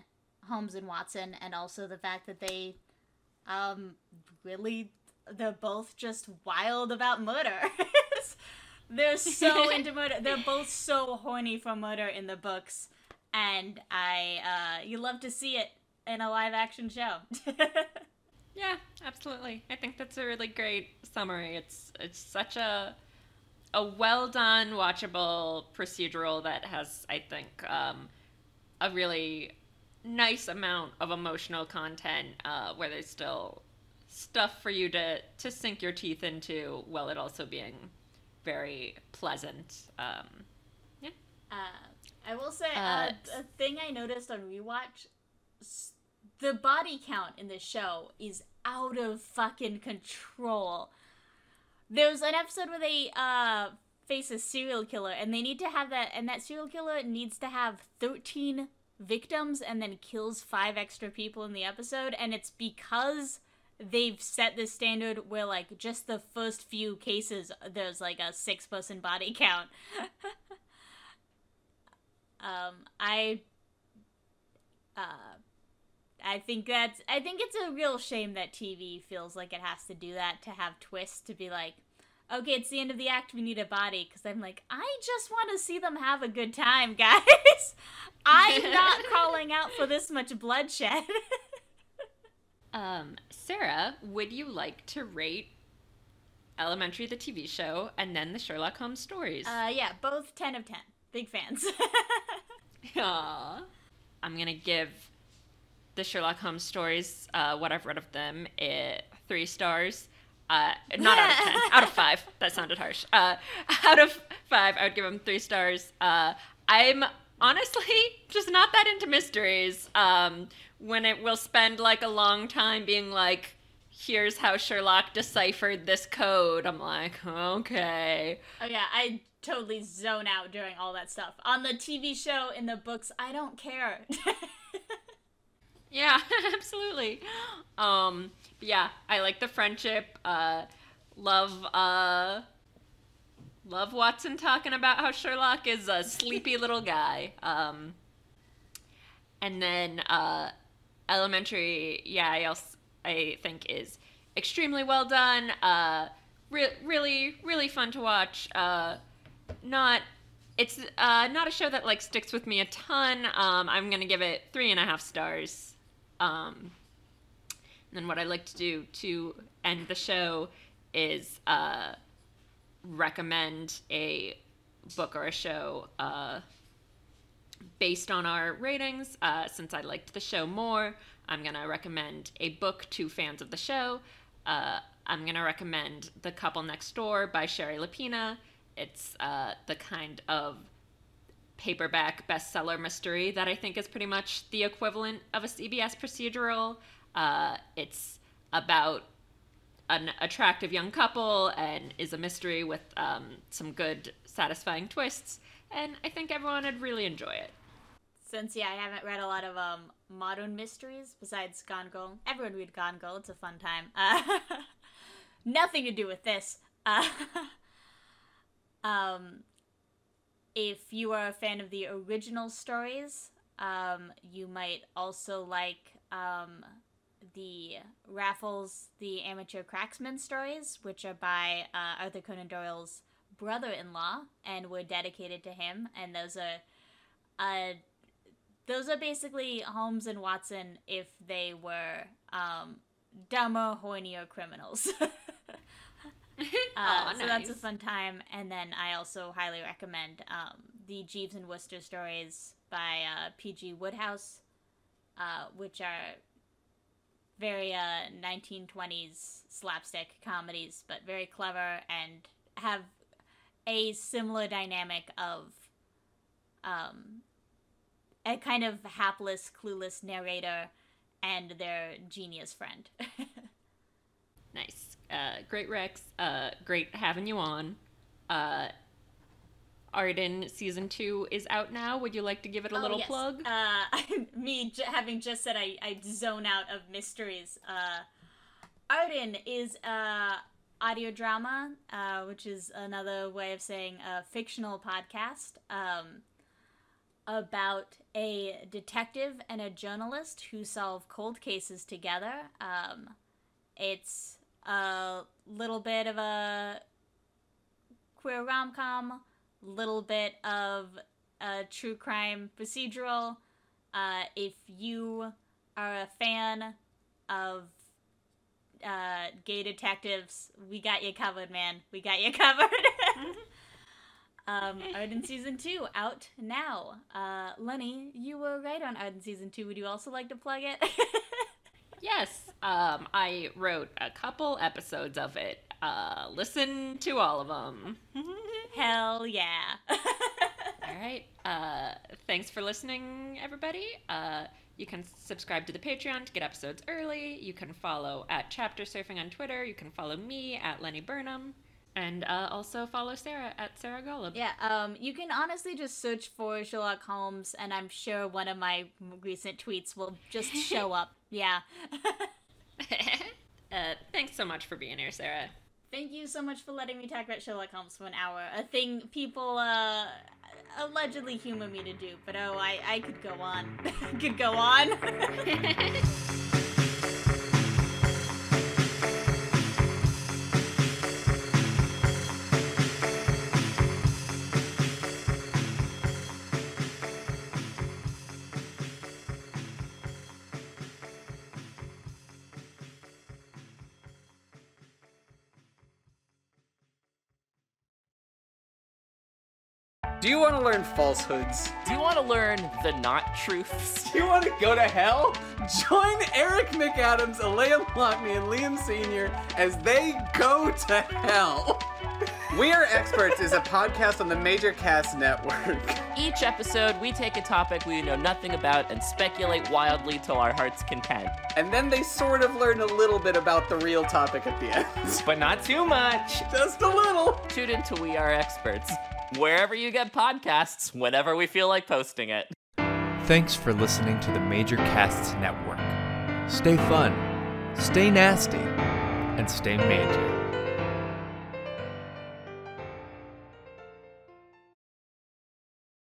holmes and watson and also the fact that they um really they're both just wild about murder They're so into murder. They're both so horny for murder in the books, and I uh, you love to see it in a live action show. yeah, absolutely. I think that's a really great summary. It's it's such a a well done, watchable procedural that has, I think, um, a really nice amount of emotional content uh, where there's still stuff for you to to sink your teeth into while it also being very pleasant. Um, yeah. Uh, I will say uh, a thing I noticed on rewatch: the body count in this show is out of fucking control. There's an episode where they uh, face a serial killer, and they need to have that, and that serial killer needs to have 13 victims and then kills five extra people in the episode, and it's because they've set this standard where like just the first few cases there's like a six person body count. Um i uh i think that's i think it's a real shame that tv feels like it has to do that to have twists to be like okay it's the end of the act we need a body because i'm like i just want to see them have a good time guys. I'm not calling out for this much bloodshed Um, Sarah, would you like to rate Elementary, the TV show, and then the Sherlock Holmes stories? Uh, yeah, both 10 of 10. Big fans. Aww. I'm gonna give the Sherlock Holmes stories, uh, what I've read of them, it, three stars. Uh, not out of 10, out of five. That sounded harsh. Uh, out of five, I would give them three stars. Uh, I'm honestly just not that into mysteries. Um, when it will spend like a long time being like, here's how Sherlock deciphered this code. I'm like, okay. Oh yeah, I totally zone out during all that stuff. On the TV show, in the books, I don't care. yeah, absolutely. Um, yeah, I like the friendship. Uh, love, uh, love Watson talking about how Sherlock is a sleepy little guy. Um, and then uh, Elementary, yeah, I also I think is extremely well done. Uh, re- really, really fun to watch. Uh, not it's uh, not a show that like sticks with me a ton. Um, I'm gonna give it three and a half stars. Um, and then what I like to do to end the show is uh, recommend a book or a show uh, based on our ratings. Uh, since I liked the show more, I'm going to recommend a book to fans of the show. Uh, I'm going to recommend The Couple Next Door by Shari Lapena. It's uh, the kind of paperback bestseller mystery that I think is pretty much the equivalent of a CBS procedural. Uh, it's about an attractive young couple and is a mystery with um, some good, satisfying twists. And I think everyone would really enjoy it. Since yeah, I haven't read a lot of um modern mysteries besides Gone Girl. Everyone read Gone Girl. It's a fun time. Uh, nothing to do with this. Uh, um, if you are a fan of the original stories, um, you might also like um, the Raffles, the Amateur Cracksman stories, which are by uh, Arthur Conan Doyle's brother-in-law and were dedicated to him. And those are, uh, those are basically Holmes and Watson if they were um, dumber, hornier criminals. uh, Aw, So that's a fun time. And then I also highly recommend um, the Jeeves and Wooster stories by uh, P.G. Wodehouse, uh, which are very uh, 1920s slapstick comedies, but very clever and have a similar dynamic of um, a kind of hapless, clueless narrator and their genius friend. Nice. Uh, great Rex. Uh, great having you on. Uh, Arden season two is out now. Would you like to give it a Oh, little yes. plug? Uh, me j- having just said I, I zone out of mysteries. Uh, Arden is a audio drama, uh, which is another way of saying a fictional podcast um, about a detective and a journalist who solve cold cases together. Um, it's a little bit of a queer rom com, little bit of a true crime procedural. Uh, if you are a fan of uh, gay detectives, we got you covered, man. We got you covered. um, Arden season two out now. Uh, Lenny, you were right on Arden season two. Would you also like to plug it? Yes, um, I wrote a couple episodes of it. Uh, listen to all of them. Hell yeah. all right. Uh, thanks for listening, everybody. Uh, you can subscribe to the Patreon to get episodes early. You can follow at Chapter Surfing on Twitter. You can follow me at Lenny Burnham. And uh, also follow Sarah at Sarah Golub. Yeah, um, you can honestly just search for Sherlock Holmes, and I'm sure one of my recent tweets will just show up. Yeah. uh, thanks so much for being here, Sarah. Thank you so much for letting me talk about Sherlock Holmes for an hour. A thing people uh, allegedly human me to do, but oh, I, I could go on. could go on. Do you want to learn falsehoods? Do you want to learn the not truths? Do you want to go to hell? Join Eric McAdams, Alea Lockney, and Liam Sr. as they go to hell. We Are Experts is a podcast on the Major Cast Network. Each episode, we take a topic we know nothing about and speculate wildly till our heart's content. And then they sort of learn a little bit about the real topic at the end. But not too much. Just a little. Tune into We Are Experts, wherever you get podcasts, whenever we feel like posting it. Thanks for listening to the Major Casts Network. Stay fun, stay nasty, and stay major.